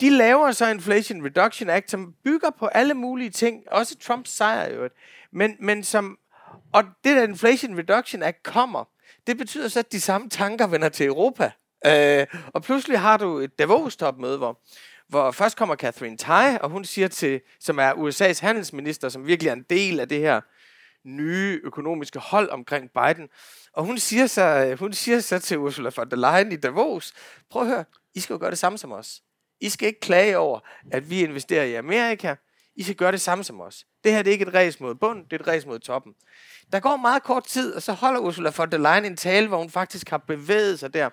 De laver så Inflation Reduction Act, som bygger på alle mulige ting, også Trumps sejr jo, men, men som og det der Inflation Reduction Act kommer, det betyder så, at de samme tanker vender til Europa. Øh, og pludselig har du et Davos-topmøde, hvor, hvor først kommer Catherine Tai, og hun siger til, som er USA's handelsminister, som virkelig er en del af det her nye økonomiske hold omkring Biden. Og hun siger så, hun siger så til Ursula von der Leyen i Davos, prøv at høre, I skal jo gøre det samme som os. I skal ikke klage over, at vi investerer i Amerika. I skal gøre det samme som os. Det her det er ikke et race mod bunden, det er et race mod toppen. Der går meget kort tid, og så holder Ursula von der Leyen en tale, hvor hun faktisk har bevæget sig der.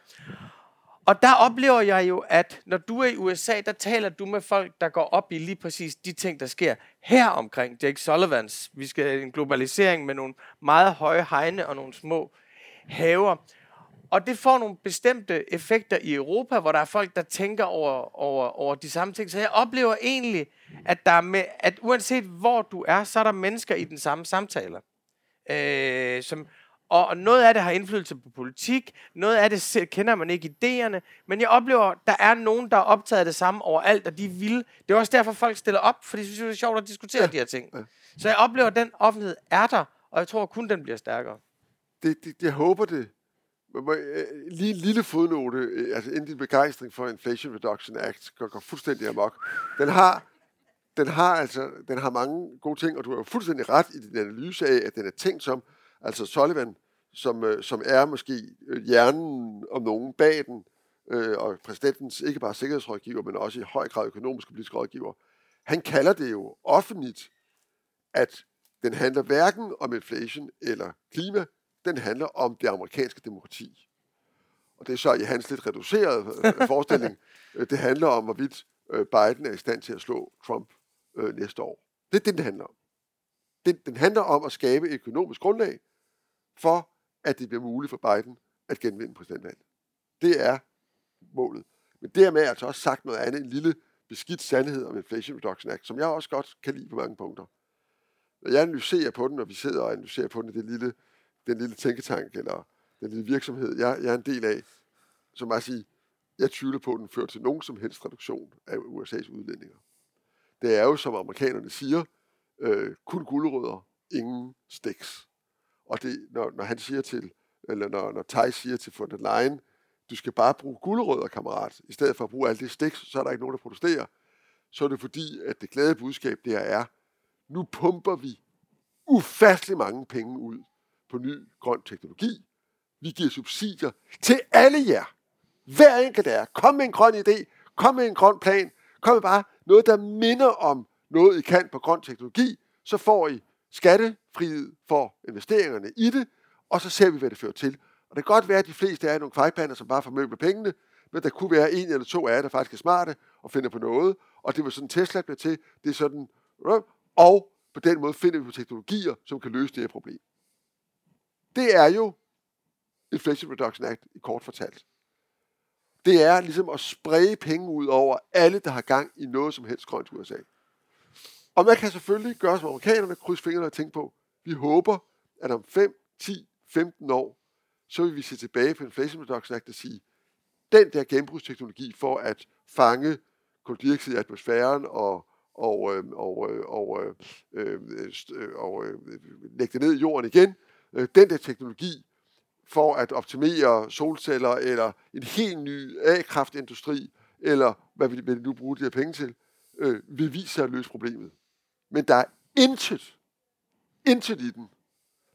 Og der oplever jeg jo, at når du er i USA, der taler du med folk, der går op i lige præcis de ting, der sker her omkring Jake Sullivans. Vi skal have en globalisering med nogle meget høje hegne og nogle små haver. Og det får nogle bestemte effekter i Europa, hvor der er folk, der tænker over, over, over de samme ting. Så jeg oplever egentlig, at, der er med, at uanset hvor du er, så er der mennesker i den samme samtale. Øh, som, og noget af det har indflydelse på politik, noget af det kender man ikke idéerne, men jeg oplever, der er nogen, der er optaget af det samme overalt, og de vil. Det er også derfor, folk stiller op, fordi de synes, det er sjovt at diskutere ja. de her ting. Ja. Så jeg oplever, at den offentlighed er der, og jeg tror kun, den bliver stærkere. Det, det, jeg håber det. Øh, lige en lille fodnote, øh, altså inden din begejstring for Inflation Reduction Act går, går fuldstændig amok. Den har, den har altså den har mange gode ting, og du har jo fuldstændig ret i din analyse af, at den er tænkt som, altså Sullivan, som, øh, som er måske hjernen om nogen bag den, øh, og præsidentens ikke bare sikkerhedsrådgiver, men også i høj grad økonomisk og politisk rådgiver. Han kalder det jo offentligt, at den handler hverken om inflation eller klima, den handler om det amerikanske demokrati. Og det er så i hans lidt reducerede øh, <laughs> forestilling. Øh, det handler om, hvorvidt øh, Biden er i stand til at slå Trump øh, næste år. Det er det, den handler om. Den, den handler om at skabe et økonomisk grundlag for, at det bliver muligt for Biden at genvinde præsidentvalget. Det er målet. Men dermed er altså også sagt noget andet, en lille beskidt sandhed om Inflation Reduction Act, som jeg også godt kan lide på mange punkter. Når jeg analyserer på den, og vi sidder og analyserer på den i det lille den lille tænketank, eller den lille virksomhed, jeg, jeg er en del af, som jeg sige, jeg tvivler på, at den fører til nogen som helst reduktion af USA's udlændinger. Det er jo, som amerikanerne siger, øh, kun guldrødder, ingen stiks. Og det, når, når han siger til, eller når, når Thijs siger til von der Leyen, du skal bare bruge guldrødder, kammerat, i stedet for at bruge alt det stiks, så er der ikke nogen, der protesterer. Så er det fordi, at det glade budskab der er, nu pumper vi ufattelig mange penge ud på ny grøn teknologi. Vi giver subsidier til alle jer. Hver enkelt af jer. Kom med en grøn idé. Kom med en grøn plan. Kom med bare noget, der minder om noget, I kan på grøn teknologi. Så får I skattefrihed for investeringerne i det, og så ser vi, hvad det fører til. Og det kan godt være, at de fleste er nogle kvejpander, som bare formøbler pengene, men der kunne være en eller to af jer, der faktisk er smarte og finder på noget, og det var sådan Tesla bliver til, det er sådan, øh, og på den måde finder vi på teknologier, som kan løse det her problem det er jo Inflation Reduction Act i kort fortalt. Det er ligesom at sprede penge ud over alle, der har gang i noget som helst grønt i USA. Og man kan selvfølgelig gøre som amerikanerne, krydse fingrene og tænke på, vi håber, at om 5, 10, 15 år, så vil vi se tilbage på Inflation Reduction Act og sige, den der genbrugsteknologi for at fange koldioxid i atmosfæren og, og, øh, og, øh, og, øh, øh, øh og øh, lægge det ned i jorden igen, øh, den der teknologi for at optimere solceller eller en helt ny A-kraftindustri, eller hvad vil de nu bruge de her penge til, øh, vil vise sig at løse problemet. Men der er intet, intet i den,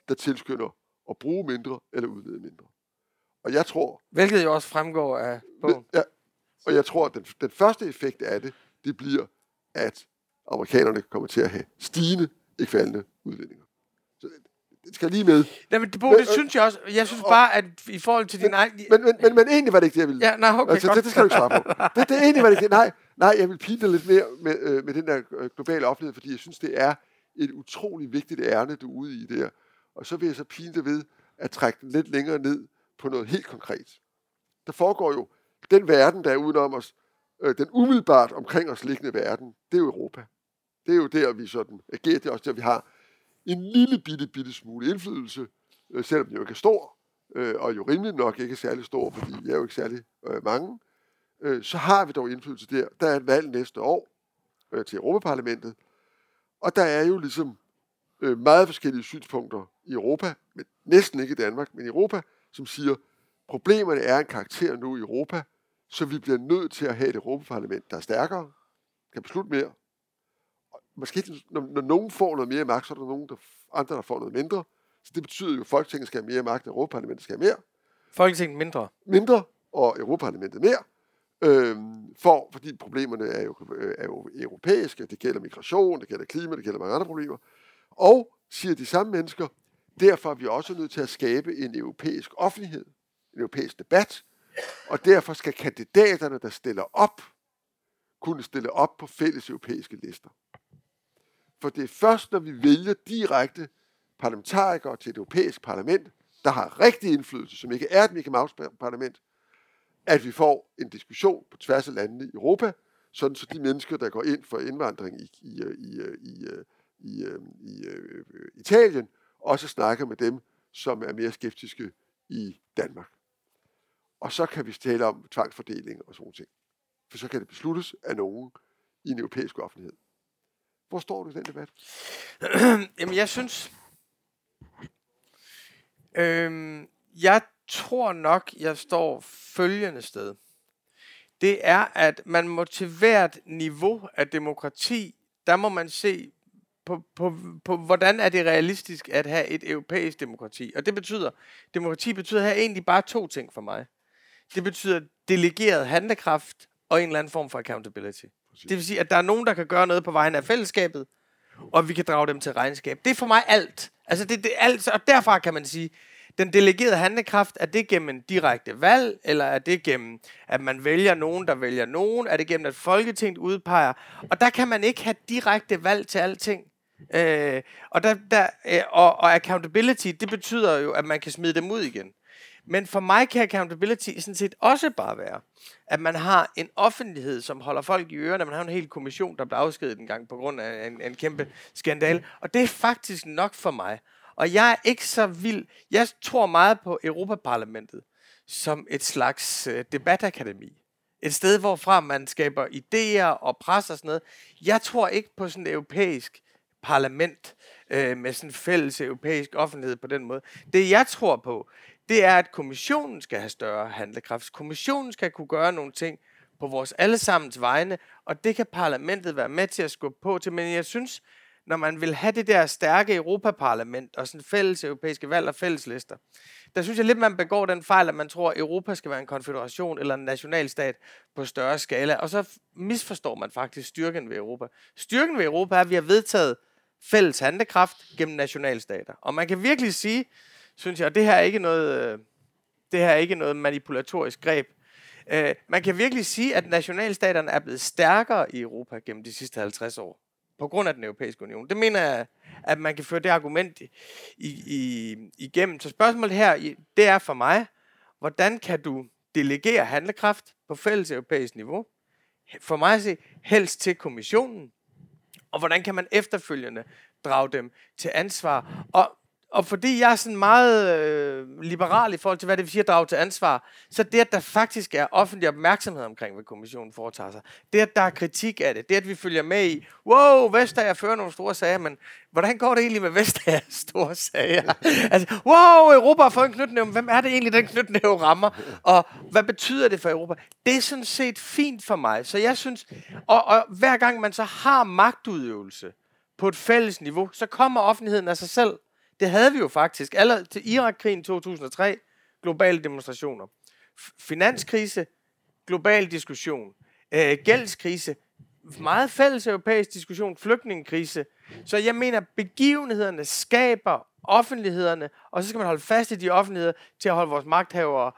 der tilskynder at bruge mindre eller udlede mindre. Og jeg tror... Hvilket jo også fremgår af bogen. Ja, og jeg tror, at den, den første effekt af det, det bliver, at amerikanerne kommer til at have stigende, ikke faldende udledninger. Så det skal lige med. Nej, men det, Bo, det øh, synes jeg også. Jeg synes bare, at i forhold til din men, egen... Men, men, men, men egentlig var det ikke det, jeg ville. Ja, nej, okay, altså, det, det skal du ikke svare på. <laughs> Det, det egentlig var det ikke det. Nej, nej, jeg vil pine dig lidt mere med, øh, med den der øh, globale offentlighed, fordi jeg synes, det er et utrolig vigtigt ærne, du er ude i der. Og så vil jeg så pine dig ved at trække den lidt længere ned på noget helt konkret. Der foregår jo den verden, der er udenom os, øh, den umiddelbart omkring os liggende verden, det er jo Europa. Det er jo der, vi sådan agerer. Det er også der, vi har en lille bitte, bitte smule indflydelse, øh, selvom den jo ikke er stor, øh, og jo rimelig nok ikke er særlig stor, fordi vi er jo ikke særlig øh, mange, øh, så har vi dog indflydelse der. Der er et valg næste år øh, til Europaparlamentet, og der er jo ligesom øh, meget forskellige synspunkter i Europa, men næsten ikke i Danmark, men i Europa, som siger, problemerne er en karakter nu i Europa, så vi bliver nødt til at have et Europaparlament, der er stærkere, kan beslutte mere. Måske når, når nogen får noget mere magt, så er der nogen, der, andre, der får noget mindre. Så det betyder jo, at Folketinget skal have mere magt, og Europaparlamentet skal have mere. Folketinget mindre. Mindre, og Europaparlamentet mere. Øhm, for, fordi problemerne er jo, øh, er jo europæiske. Det gælder migration, det gælder klima, det gælder mange andre problemer. Og, siger de samme mennesker, derfor er vi også nødt til at skabe en europæisk offentlighed, en europæisk debat, og derfor skal kandidaterne, der stiller op, kunne stille op på fælles europæiske lister. For det er først, når vi vælger direkte parlamentarikere til et europæisk parlament, der har rigtig indflydelse, som ikke er et Mickey Mouse parlament, at vi får en diskussion på tværs af landene i Europa, sådan så de mennesker, der går ind for indvandring i, i, øh, i, øh, i, øh, i, i, i Italien, også snakker med dem, som er mere skeptiske i Danmark. Og så kan vi tale om tvangsfordeling og sådan ting. For så kan det besluttes af nogen i en europæisk offentlighed. Hvor står du i den debat? <clears throat> Jamen, jeg synes... Øhm, jeg tror nok, jeg står følgende sted. Det er, at man må til hvert niveau af demokrati, der må man se på, på, på, hvordan er det realistisk at have et europæisk demokrati. Og det betyder, demokrati betyder her egentlig bare to ting for mig. Det betyder delegeret handlekraft og en eller anden form for accountability. Præcis. Det vil sige, at der er nogen, der kan gøre noget på vegne af fællesskabet, og vi kan drage dem til regnskab. Det er for mig alt. Altså det, det er alt, og derfra kan man sige, den delegerede handlekraft, er det gennem en direkte valg, eller er det gennem, at man vælger nogen, der vælger nogen? Er det gennem, at Folketinget udpeger? Og der kan man ikke have direkte valg til alting. Øh, og, der, der, øh, og, og accountability, det betyder jo, at man kan smide dem ud igen. Men for mig kan accountability sådan set også bare være, at man har en offentlighed, som holder folk i ørerne. Man har en hel kommission, der blev afskedet en gang på grund af en, en kæmpe skandal. Og det er faktisk nok for mig. Og jeg er ikke så vild. Jeg tror meget på Europaparlamentet som et slags øh, debatakademi. Et sted, hvorfra man skaber idéer og pres og sådan noget. Jeg tror ikke på sådan et europæisk parlament øh, med sådan en fælles europæisk offentlighed på den måde. Det jeg tror på, det er, at kommissionen skal have større handlekraft. Kommissionen skal kunne gøre nogle ting på vores allesammens vegne, og det kan parlamentet være med til at skubbe på til. Men jeg synes, når man vil have det der stærke Europaparlament og sådan fælles europæiske valg og fælleslister, der synes jeg lidt, man begår den fejl, at man tror, at Europa skal være en konfederation eller en nationalstat på større skala, og så misforstår man faktisk styrken ved Europa. Styrken ved Europa er, at vi har vedtaget fælles handekraft gennem nationalstater. Og man kan virkelig sige, synes jeg, og det her er ikke noget, øh, det her er ikke noget manipulatorisk greb. Øh, man kan virkelig sige, at nationalstaterne er blevet stærkere i Europa gennem de sidste 50 år. På grund af den europæiske union. Det mener jeg, at man kan føre det argument i, i, igennem. Så spørgsmålet her, det er for mig, hvordan kan du delegere handlekraft på fælles europæisk niveau? For mig at se, helst til kommissionen. Og hvordan kan man efterfølgende drage dem til ansvar? Og og fordi jeg er sådan meget øh, liberal i forhold til, hvad det vil sige at drage til ansvar, så det, at der faktisk er offentlig opmærksomhed omkring, hvad kommissionen foretager sig, det, at der er kritik af det, det, at vi følger med i, wow, Vestager fører nogle store sager, men hvordan går det egentlig med Vestager <laughs> store sager? altså, wow, Europa har fået en knytnæve, hvem er det egentlig, den knytnæve rammer? Og hvad betyder det for Europa? Det er sådan set fint for mig, så jeg synes, og, og hver gang man så har magtudøvelse på et fælles niveau, så kommer offentligheden af sig selv. Det havde vi jo faktisk. Allerede til Irakkrigen 2003, globale demonstrationer. Finanskrise, global diskussion. Øh, gældskrise, meget fælles europæisk diskussion, flygtningekrise. Så jeg mener, begivenhederne skaber offentlighederne, og så skal man holde fast i de offentligheder til at holde vores magthavere,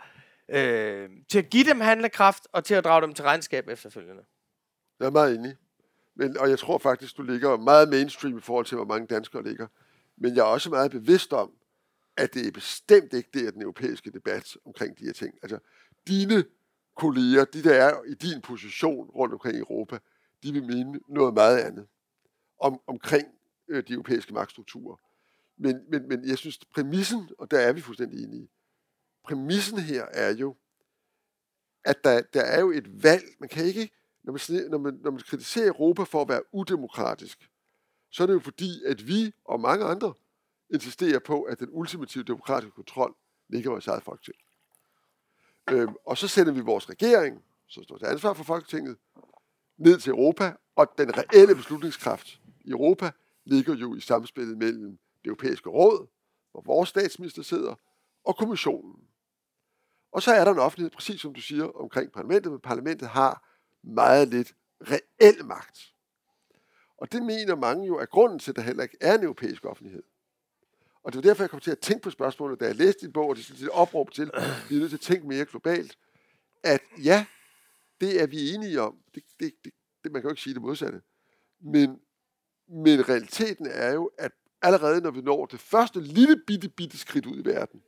øh, til at give dem handlekraft, og til at drage dem til regnskab efterfølgende. Jeg er meget enig. Men, og jeg tror faktisk, du ligger meget mainstream i forhold til, hvor mange danskere ligger. Men jeg er også meget bevidst om, at det er bestemt ikke det, at den europæiske debat omkring de her ting. Altså, dine kolleger, de der er i din position rundt omkring i Europa, de vil mene noget meget andet om, omkring øh, de europæiske magtstrukturer. Men, men, men jeg synes, præmissen, og der er vi fuldstændig enige, præmissen her er jo, at der, der er jo et valg. Man kan ikke, når man, når, man, når man kritiserer Europa for at være udemokratisk, så er det jo fordi, at vi og mange andre insisterer på, at den ultimative demokratiske kontrol ligger vores eget folketing. Øhm, og så sender vi vores regering, som står til ansvar for Folketinget, ned til Europa, og den reelle beslutningskraft i Europa ligger jo i samspillet mellem det europæiske råd, hvor vores statsminister sidder, og kommissionen. Og så er der en offentlighed, præcis som du siger, omkring parlamentet, men parlamentet har meget lidt reel magt. Og det mener mange jo er grunden til, at der heller ikke er en europæisk offentlighed. Og det var derfor, jeg kom til at tænke på spørgsmålet, da jeg læste din bog, og det er et opråb til, at vi er nødt til at tænke mere globalt, at ja, det er vi enige om. Det, det, det, det, man kan jo ikke sige det modsatte. Men, men realiteten er jo, at allerede når vi når det første lille bitte, bitte skridt ud i verden,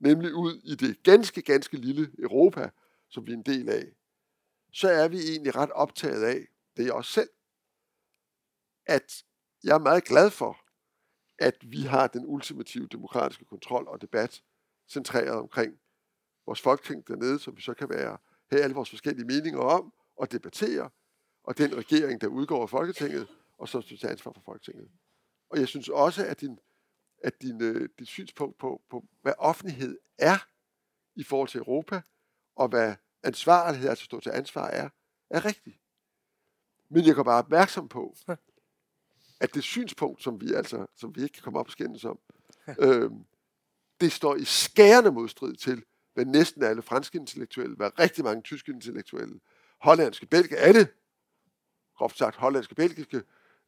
nemlig ud i det ganske, ganske lille Europa, som vi er en del af, så er vi egentlig ret optaget af, det er jeg også selv, at jeg er meget glad for, at vi har den ultimative demokratiske kontrol og debat centreret omkring vores folketing dernede, som vi så kan være have alle vores forskellige meninger om og debattere, og den regering, der udgår af Folketinget, og så tager ansvar for Folketinget. Og jeg synes også, at din, at din, øh, dit synspunkt på, på, hvad offentlighed er i forhold til Europa, og hvad ansvarlighed, altså stå til ansvar er, er rigtigt. Men jeg går bare opmærksom på, at det synspunkt, som vi altså, som vi ikke kan komme op og skændes om, øh, det står i skærende modstrid til, hvad næsten alle franske intellektuelle, hvad rigtig mange tyske intellektuelle, hollandske, belgiske, alle, groft sagt hollandske, belgiske,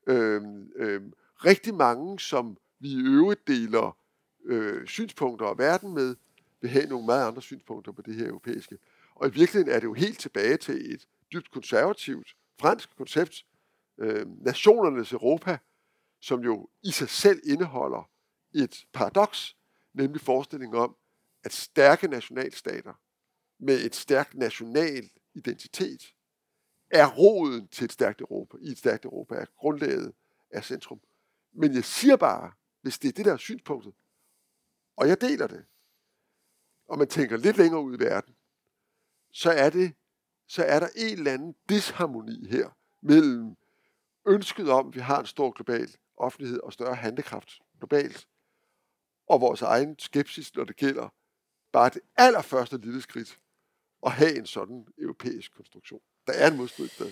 øh, øh, rigtig mange, som vi i øvrigt deler øh, synspunkter og verden med, vil have nogle meget andre synspunkter på det her europæiske. Og i virkeligheden er det jo helt tilbage til et dybt konservativt fransk koncept, øh, nationernes Europa, som jo i sig selv indeholder et paradoks, nemlig forestillingen om, at stærke nationalstater med et stærkt national identitet er roden til et stærkt Europa, i et stærkt Europa, er grundlaget af centrum. Men jeg siger bare, hvis det er det der synspunktet, og jeg deler det, og man tænker lidt længere ud i verden, så er det, så er der en eller anden disharmoni her mellem ønsket om, at vi har en stor global offentlighed og større handekraft globalt, og vores egen skepsis, når det gælder bare det allerførste lille skridt at have en sådan europæisk konstruktion. Der er en modstrid der.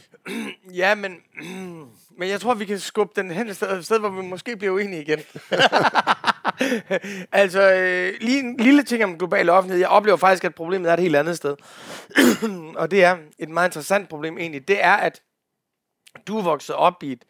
Ja, men, <clears throat> men jeg tror, vi kan skubbe den hen et sted, et sted hvor vi måske bliver uenige igen. <laughs> altså, øh, lige en lille ting om global offentlighed. Jeg oplever faktisk, at problemet er et helt andet sted. <clears throat> og det er et meget interessant problem egentlig. Det er, at du er vokset op i et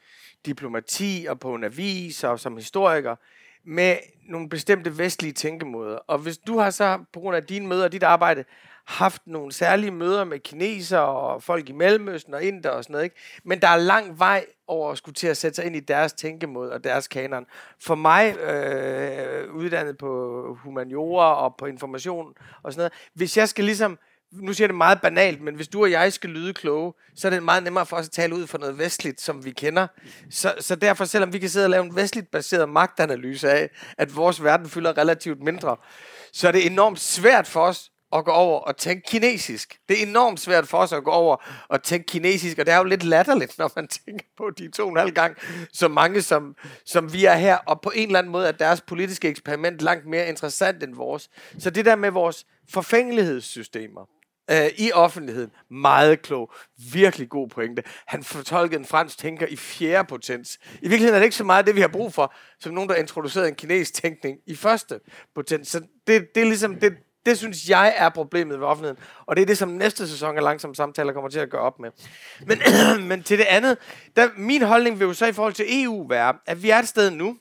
diplomati og på en avis og som historiker med nogle bestemte vestlige tænkemåder. Og hvis du har så på grund af dine møder og dit arbejde haft nogle særlige møder med kineser og folk i Mellemøsten og Inder og sådan noget, ikke? men der er lang vej over at skulle til at sætte sig ind i deres tænkemåde og deres kanon. For mig, øh, uddannet på humaniora og på information og sådan noget, hvis jeg skal ligesom nu siger jeg det meget banalt, men hvis du og jeg skal lyde kloge, så er det meget nemmere for os at tale ud for noget vestligt, som vi kender. Så, så derfor, selvom vi kan sidde og lave en vestligt baseret magtanalyse af, at vores verden fylder relativt mindre, så er det enormt svært for os at gå over og tænke kinesisk. Det er enormt svært for os at gå over og tænke kinesisk, og det er jo lidt latterligt, når man <laughs> tænker på de to og en halv gang, så mange som, som vi er her, og på en eller anden måde er deres politiske eksperiment langt mere interessant end vores. Så det der med vores forfængelighedssystemer, øh, i offentligheden. Meget klog. Virkelig god pointe. Han fortolkede en fransk tænker i fjerde potens. I virkeligheden er det ikke så meget det, vi har brug for, som nogen, der introducerede en kinesisk tænkning i første potens. Så det, det er ligesom det, det synes jeg er problemet ved offentligheden. Og det er det, som næste sæson af Langsomme Samtaler kommer til at gøre op med. Men, <clears throat> men til det andet, der, min holdning vil jo så i forhold til EU være, at vi er et sted nu,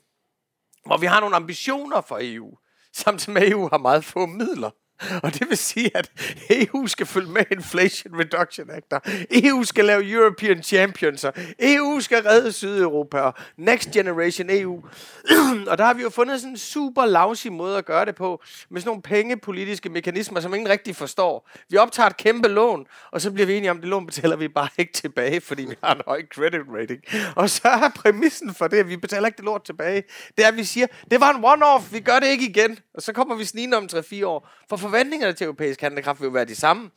hvor vi har nogle ambitioner for EU, samtidig med EU har meget få midler. <laughs> Og det vil sige, at EU skal følge med Inflation Reduction Act. EU skal lave European Champions. EU skal redde Sydeuropa. Og Next Generation EU. <clears throat> og der har vi jo fundet sådan en super lousy måde at gøre det på. Med sådan nogle pengepolitiske mekanismer, som ingen rigtig forstår. Vi optager et kæmpe lån, og så bliver vi enige om, at det lån betaler vi bare ikke tilbage, fordi vi har en høj credit rating. Og så er præmissen for det, at vi betaler ikke det lort tilbage, det er, at vi siger, det var en one-off, vi gør det ikke igen. Og så kommer vi snigende om 3-4 år. For forventningerne til europæisk handlekraft vil jo være de samme.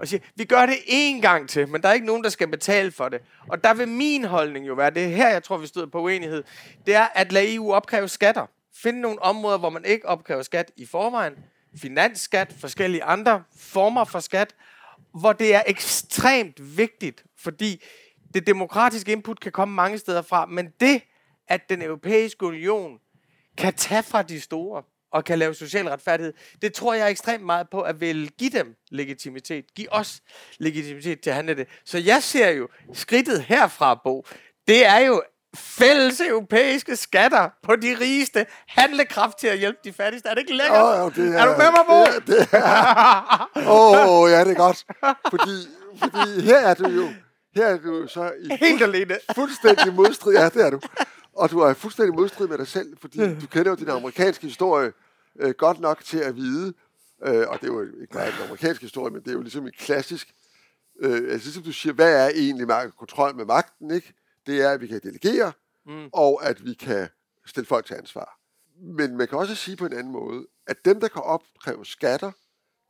Og siger, vi gør det én gang til, men der er ikke nogen, der skal betale for det. Og der vil min holdning jo være, det er her, jeg tror, vi støder på uenighed, det er at lade EU opkræve skatter. Finde nogle områder, hvor man ikke opkræver skat i forvejen. Finansskat, forskellige andre former for skat, hvor det er ekstremt vigtigt, fordi det demokratiske input kan komme mange steder fra, men det, at den europæiske union kan tage fra de store, og kan lave social retfærdighed, det tror jeg ekstremt meget på, at vil give dem legitimitet. Give os legitimitet til at handle det. Så jeg ser jo skridtet herfra, Bo, det er jo fælles europæiske skatter på de rigeste, handlekraft til at hjælpe de fattigste. Er det ikke lækkert? Oh, jo, det er, er du med mig, Bo? Det, det er, <laughs> Åh, oh, ja, det er godt. Fordi, fordi her er du jo, her er du så i Helt alene. fuldstændig modstrid. Ja, det er du. Og du er fuldstændig modstrid med dig selv, fordi du kender jo din amerikanske historie øh, godt nok til at vide, øh, og det er jo ikke bare en amerikansk historie, men det er jo ligesom en klassisk, øh, altså ligesom du siger, hvad er egentlig magt, kontrol med magten, ikke? Det er, at vi kan delegere, mm. og at vi kan stille folk til ansvar. Men man kan også sige på en anden måde, at dem, der kan opkræve skatter,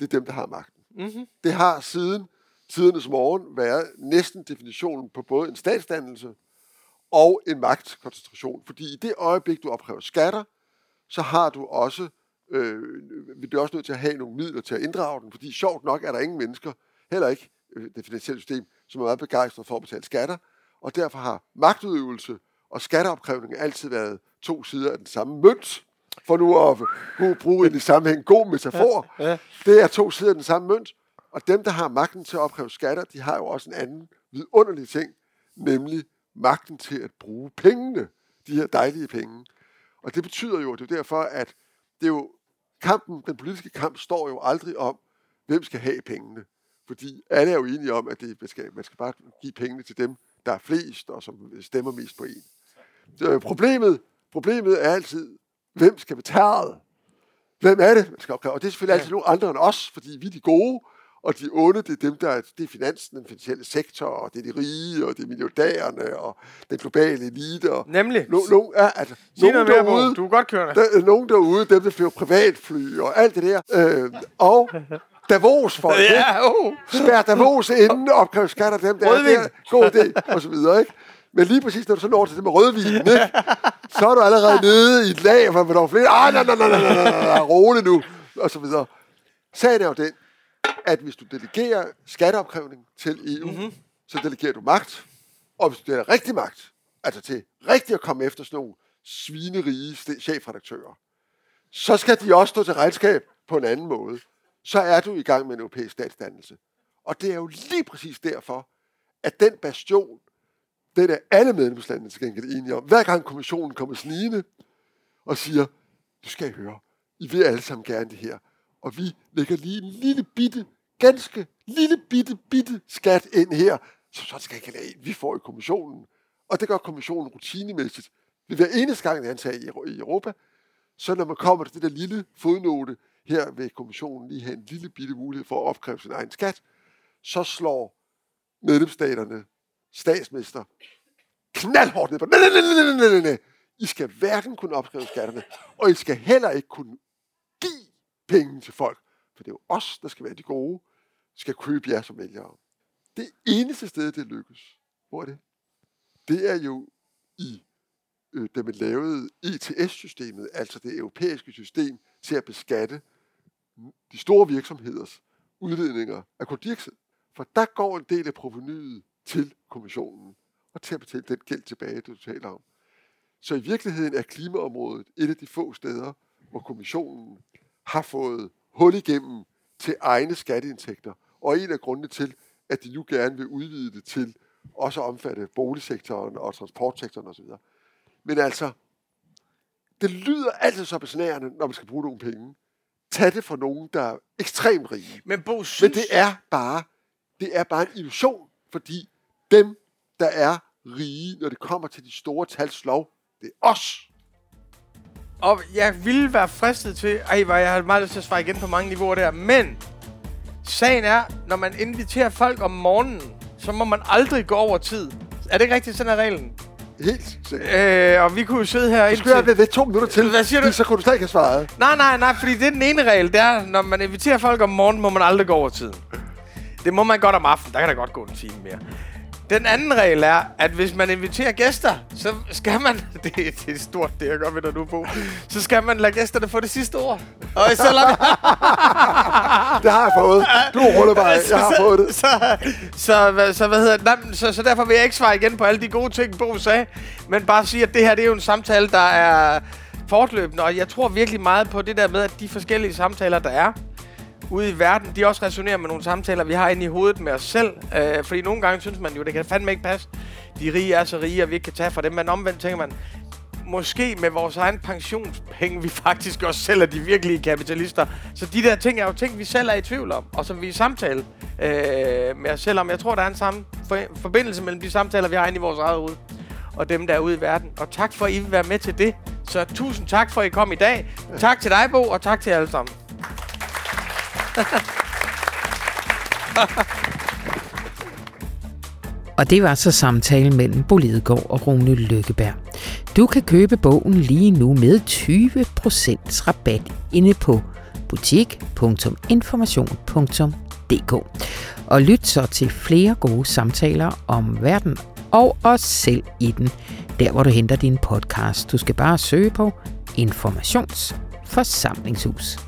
det er dem, der har magten. Mm-hmm. Det har siden tidernes morgen været næsten definitionen på både en statsdannelse og en magtkoncentration. Fordi i det øjeblik, du opkræver skatter, så har du også, øh, vi er også nødt til at have nogle midler til at inddrage den, fordi sjovt nok er der ingen mennesker, heller ikke øh, det finansielle system, som er meget begejstret for at betale skatter, og derfor har magtudøvelse og skatteopkrævning altid været to sider af den samme mønt, for nu at uh, bruge en i sammenhæng god metafor. <laughs> Ja, ja. Det er to sider af den samme mønt, og dem, der har magten til at opkræve skatter, de har jo også en anden vidunderlig ting, nemlig magten til at bruge pengene, de her dejlige penge. Og det betyder jo, det er derfor, at det er jo, kampen, den politiske kamp står jo aldrig om, hvem skal have pengene. Fordi alle er jo enige om, at det, man, skal, man skal bare give pengene til dem, der er flest, og som stemmer mest på en. Så problemet, problemet er altid, hvem skal betale? Hvem er det, man skal opkræve? Og det er selvfølgelig altid nogle andre end os, fordi vi er de gode, og de onde, det er dem, der er, det er finansen, den finansielle sektor, og det er de rige, og det er milliardærerne, og den globale elite. Og Nemlig. no, no, ja, altså, Sig nogen noget mere, derude, Du er godt kørende. der, er nogen derude, dem der flyver privatfly, og alt det der. Øh, og Davos folk? Ja, oh. spær Davos inden, opkræv skatter dem der. Rødvin. der god idé, og så videre, ikke? Men lige præcis, når du så når til det med rødvin, ikke? så er du allerede nede i et lag, for der er flere. Ah, nej, nej, nej, nej, nej, nej, nej, rolig nu, og så videre. Sagen er jo den, at hvis du delegerer skatteopkrævning til EU, mm-hmm. så delegerer du magt, og hvis du delegerer rigtig magt, altså til rigtig at komme efter sådan nogle svinerige chefredaktører, så skal de også stå til regnskab på en anden måde. Så er du i gang med en europæisk statsdannelse. Og det er jo lige præcis derfor, at den bastion, den er alle medlemslandene til gengæld enige om. Hver gang kommissionen kommer snigende og siger, du skal høre, I vil alle sammen gerne det her. Og vi lægger lige en lille bitte, ganske lille bitte, bitte skat ind her, så så skal ikke have vi får i kommissionen. Og det gør kommissionen rutinemæssigt. Ved hver eneste gang, han sagde i Europa, så når man kommer til det der lille fodnote, her vil kommissionen lige have en lille bitte mulighed for at opkræve sin egen skat, så slår medlemsstaterne statsminister knaldhårdt ned på. Nej, nej, nej, nej, nej, nej. I skal hverken kunne opkræve skatterne, og I skal heller ikke kunne penge til folk. For det er jo os, der skal være de gode, skal købe jer som vælgere. Det eneste sted, det lykkes, hvor er det? Det er jo i, øh, da man lavede ETS-systemet, altså det europæiske system til at beskatte de store virksomheders udledninger af koldioxid. For der går en del af provenyet til kommissionen og til at betale den gæld tilbage, du taler om. Så i virkeligheden er klimaområdet et af de få steder, hvor kommissionen har fået hul igennem til egne skatteindtægter, og en af grundene til, at de nu gerne vil udvide det til også at omfatte boligsektoren og transportsektoren osv. Men altså, det lyder altid så besnærende, når man skal bruge nogle penge. Tag det fra nogen, der er ekstremt rige. Men, Bo, synes... Men det er bare, det er bare en illusion, fordi dem, der er rige, når det kommer til de store tals lov, det er os. Og jeg ville være fristet til... Ej, hvor jeg har meget lyst til at svare igen på mange niveauer der. Men sagen er, når man inviterer folk om morgenen, så må man aldrig gå over tid. Er det ikke rigtigt, sådan er reglen? Helt sikkert. Øh, og vi kunne jo sidde her Du skulle have været ved to minutter til, Hvad siger du? så kunne du slet ikke have svaret. Nej, nej, nej, fordi det er den ene regel. Det er, når man inviterer folk om morgenen, må man aldrig gå over tiden. Det må man godt om aftenen. Der kan der godt gå en time mere. Den anden regel er, at hvis man inviterer gæster, så skal man... <laughs> Det, det er stort, det jeg gør ved dig nu, Bo. Så skal man lade gæsterne få det sidste ord. Og selvom... <laughs> Det har jeg fået. Du ruller bare. Jeg har fået det. Så, så, hvad, så, hvad hedder det? Nej, så, så derfor vil jeg ikke svare igen på alle de gode ting, Bo sagde. Men bare sige, at det her det er jo en samtale, der er fortløbende. Og jeg tror virkelig meget på det der med, at de forskellige samtaler, der er ude i verden, de også resonerer med nogle samtaler, vi har inde i hovedet med os selv. Øh, fordi nogle gange synes man jo, det kan fandme ikke passe. De rige er så rige, og vi ikke kan tage fra dem. Men omvendt tænker man, måske med vores egen pensionspenge, vi faktisk også selv er de virkelige kapitalister. Så de der ting er jo ting, vi selv er i tvivl om, og som vi i samtale øh, med os selv om. Jeg tror, der er en samme for, forbindelse mellem de samtaler, vi har inde i vores eget hoved, og dem, der er ude i verden. Og tak for, at I vil være med til det. Så tusind tak for, at I kom i dag. Tak til dig, Bo, og tak til jer alle sammen. Og det var så samtalen mellem Bo Lidegaard og Rune Lykkeberg. Du kan købe bogen lige nu med 20% rabat inde på butik.information.dk. Og lyt så til flere gode samtaler om verden og os selv i den, der hvor du henter din podcast. Du skal bare søge på Informationsforsamlingshus.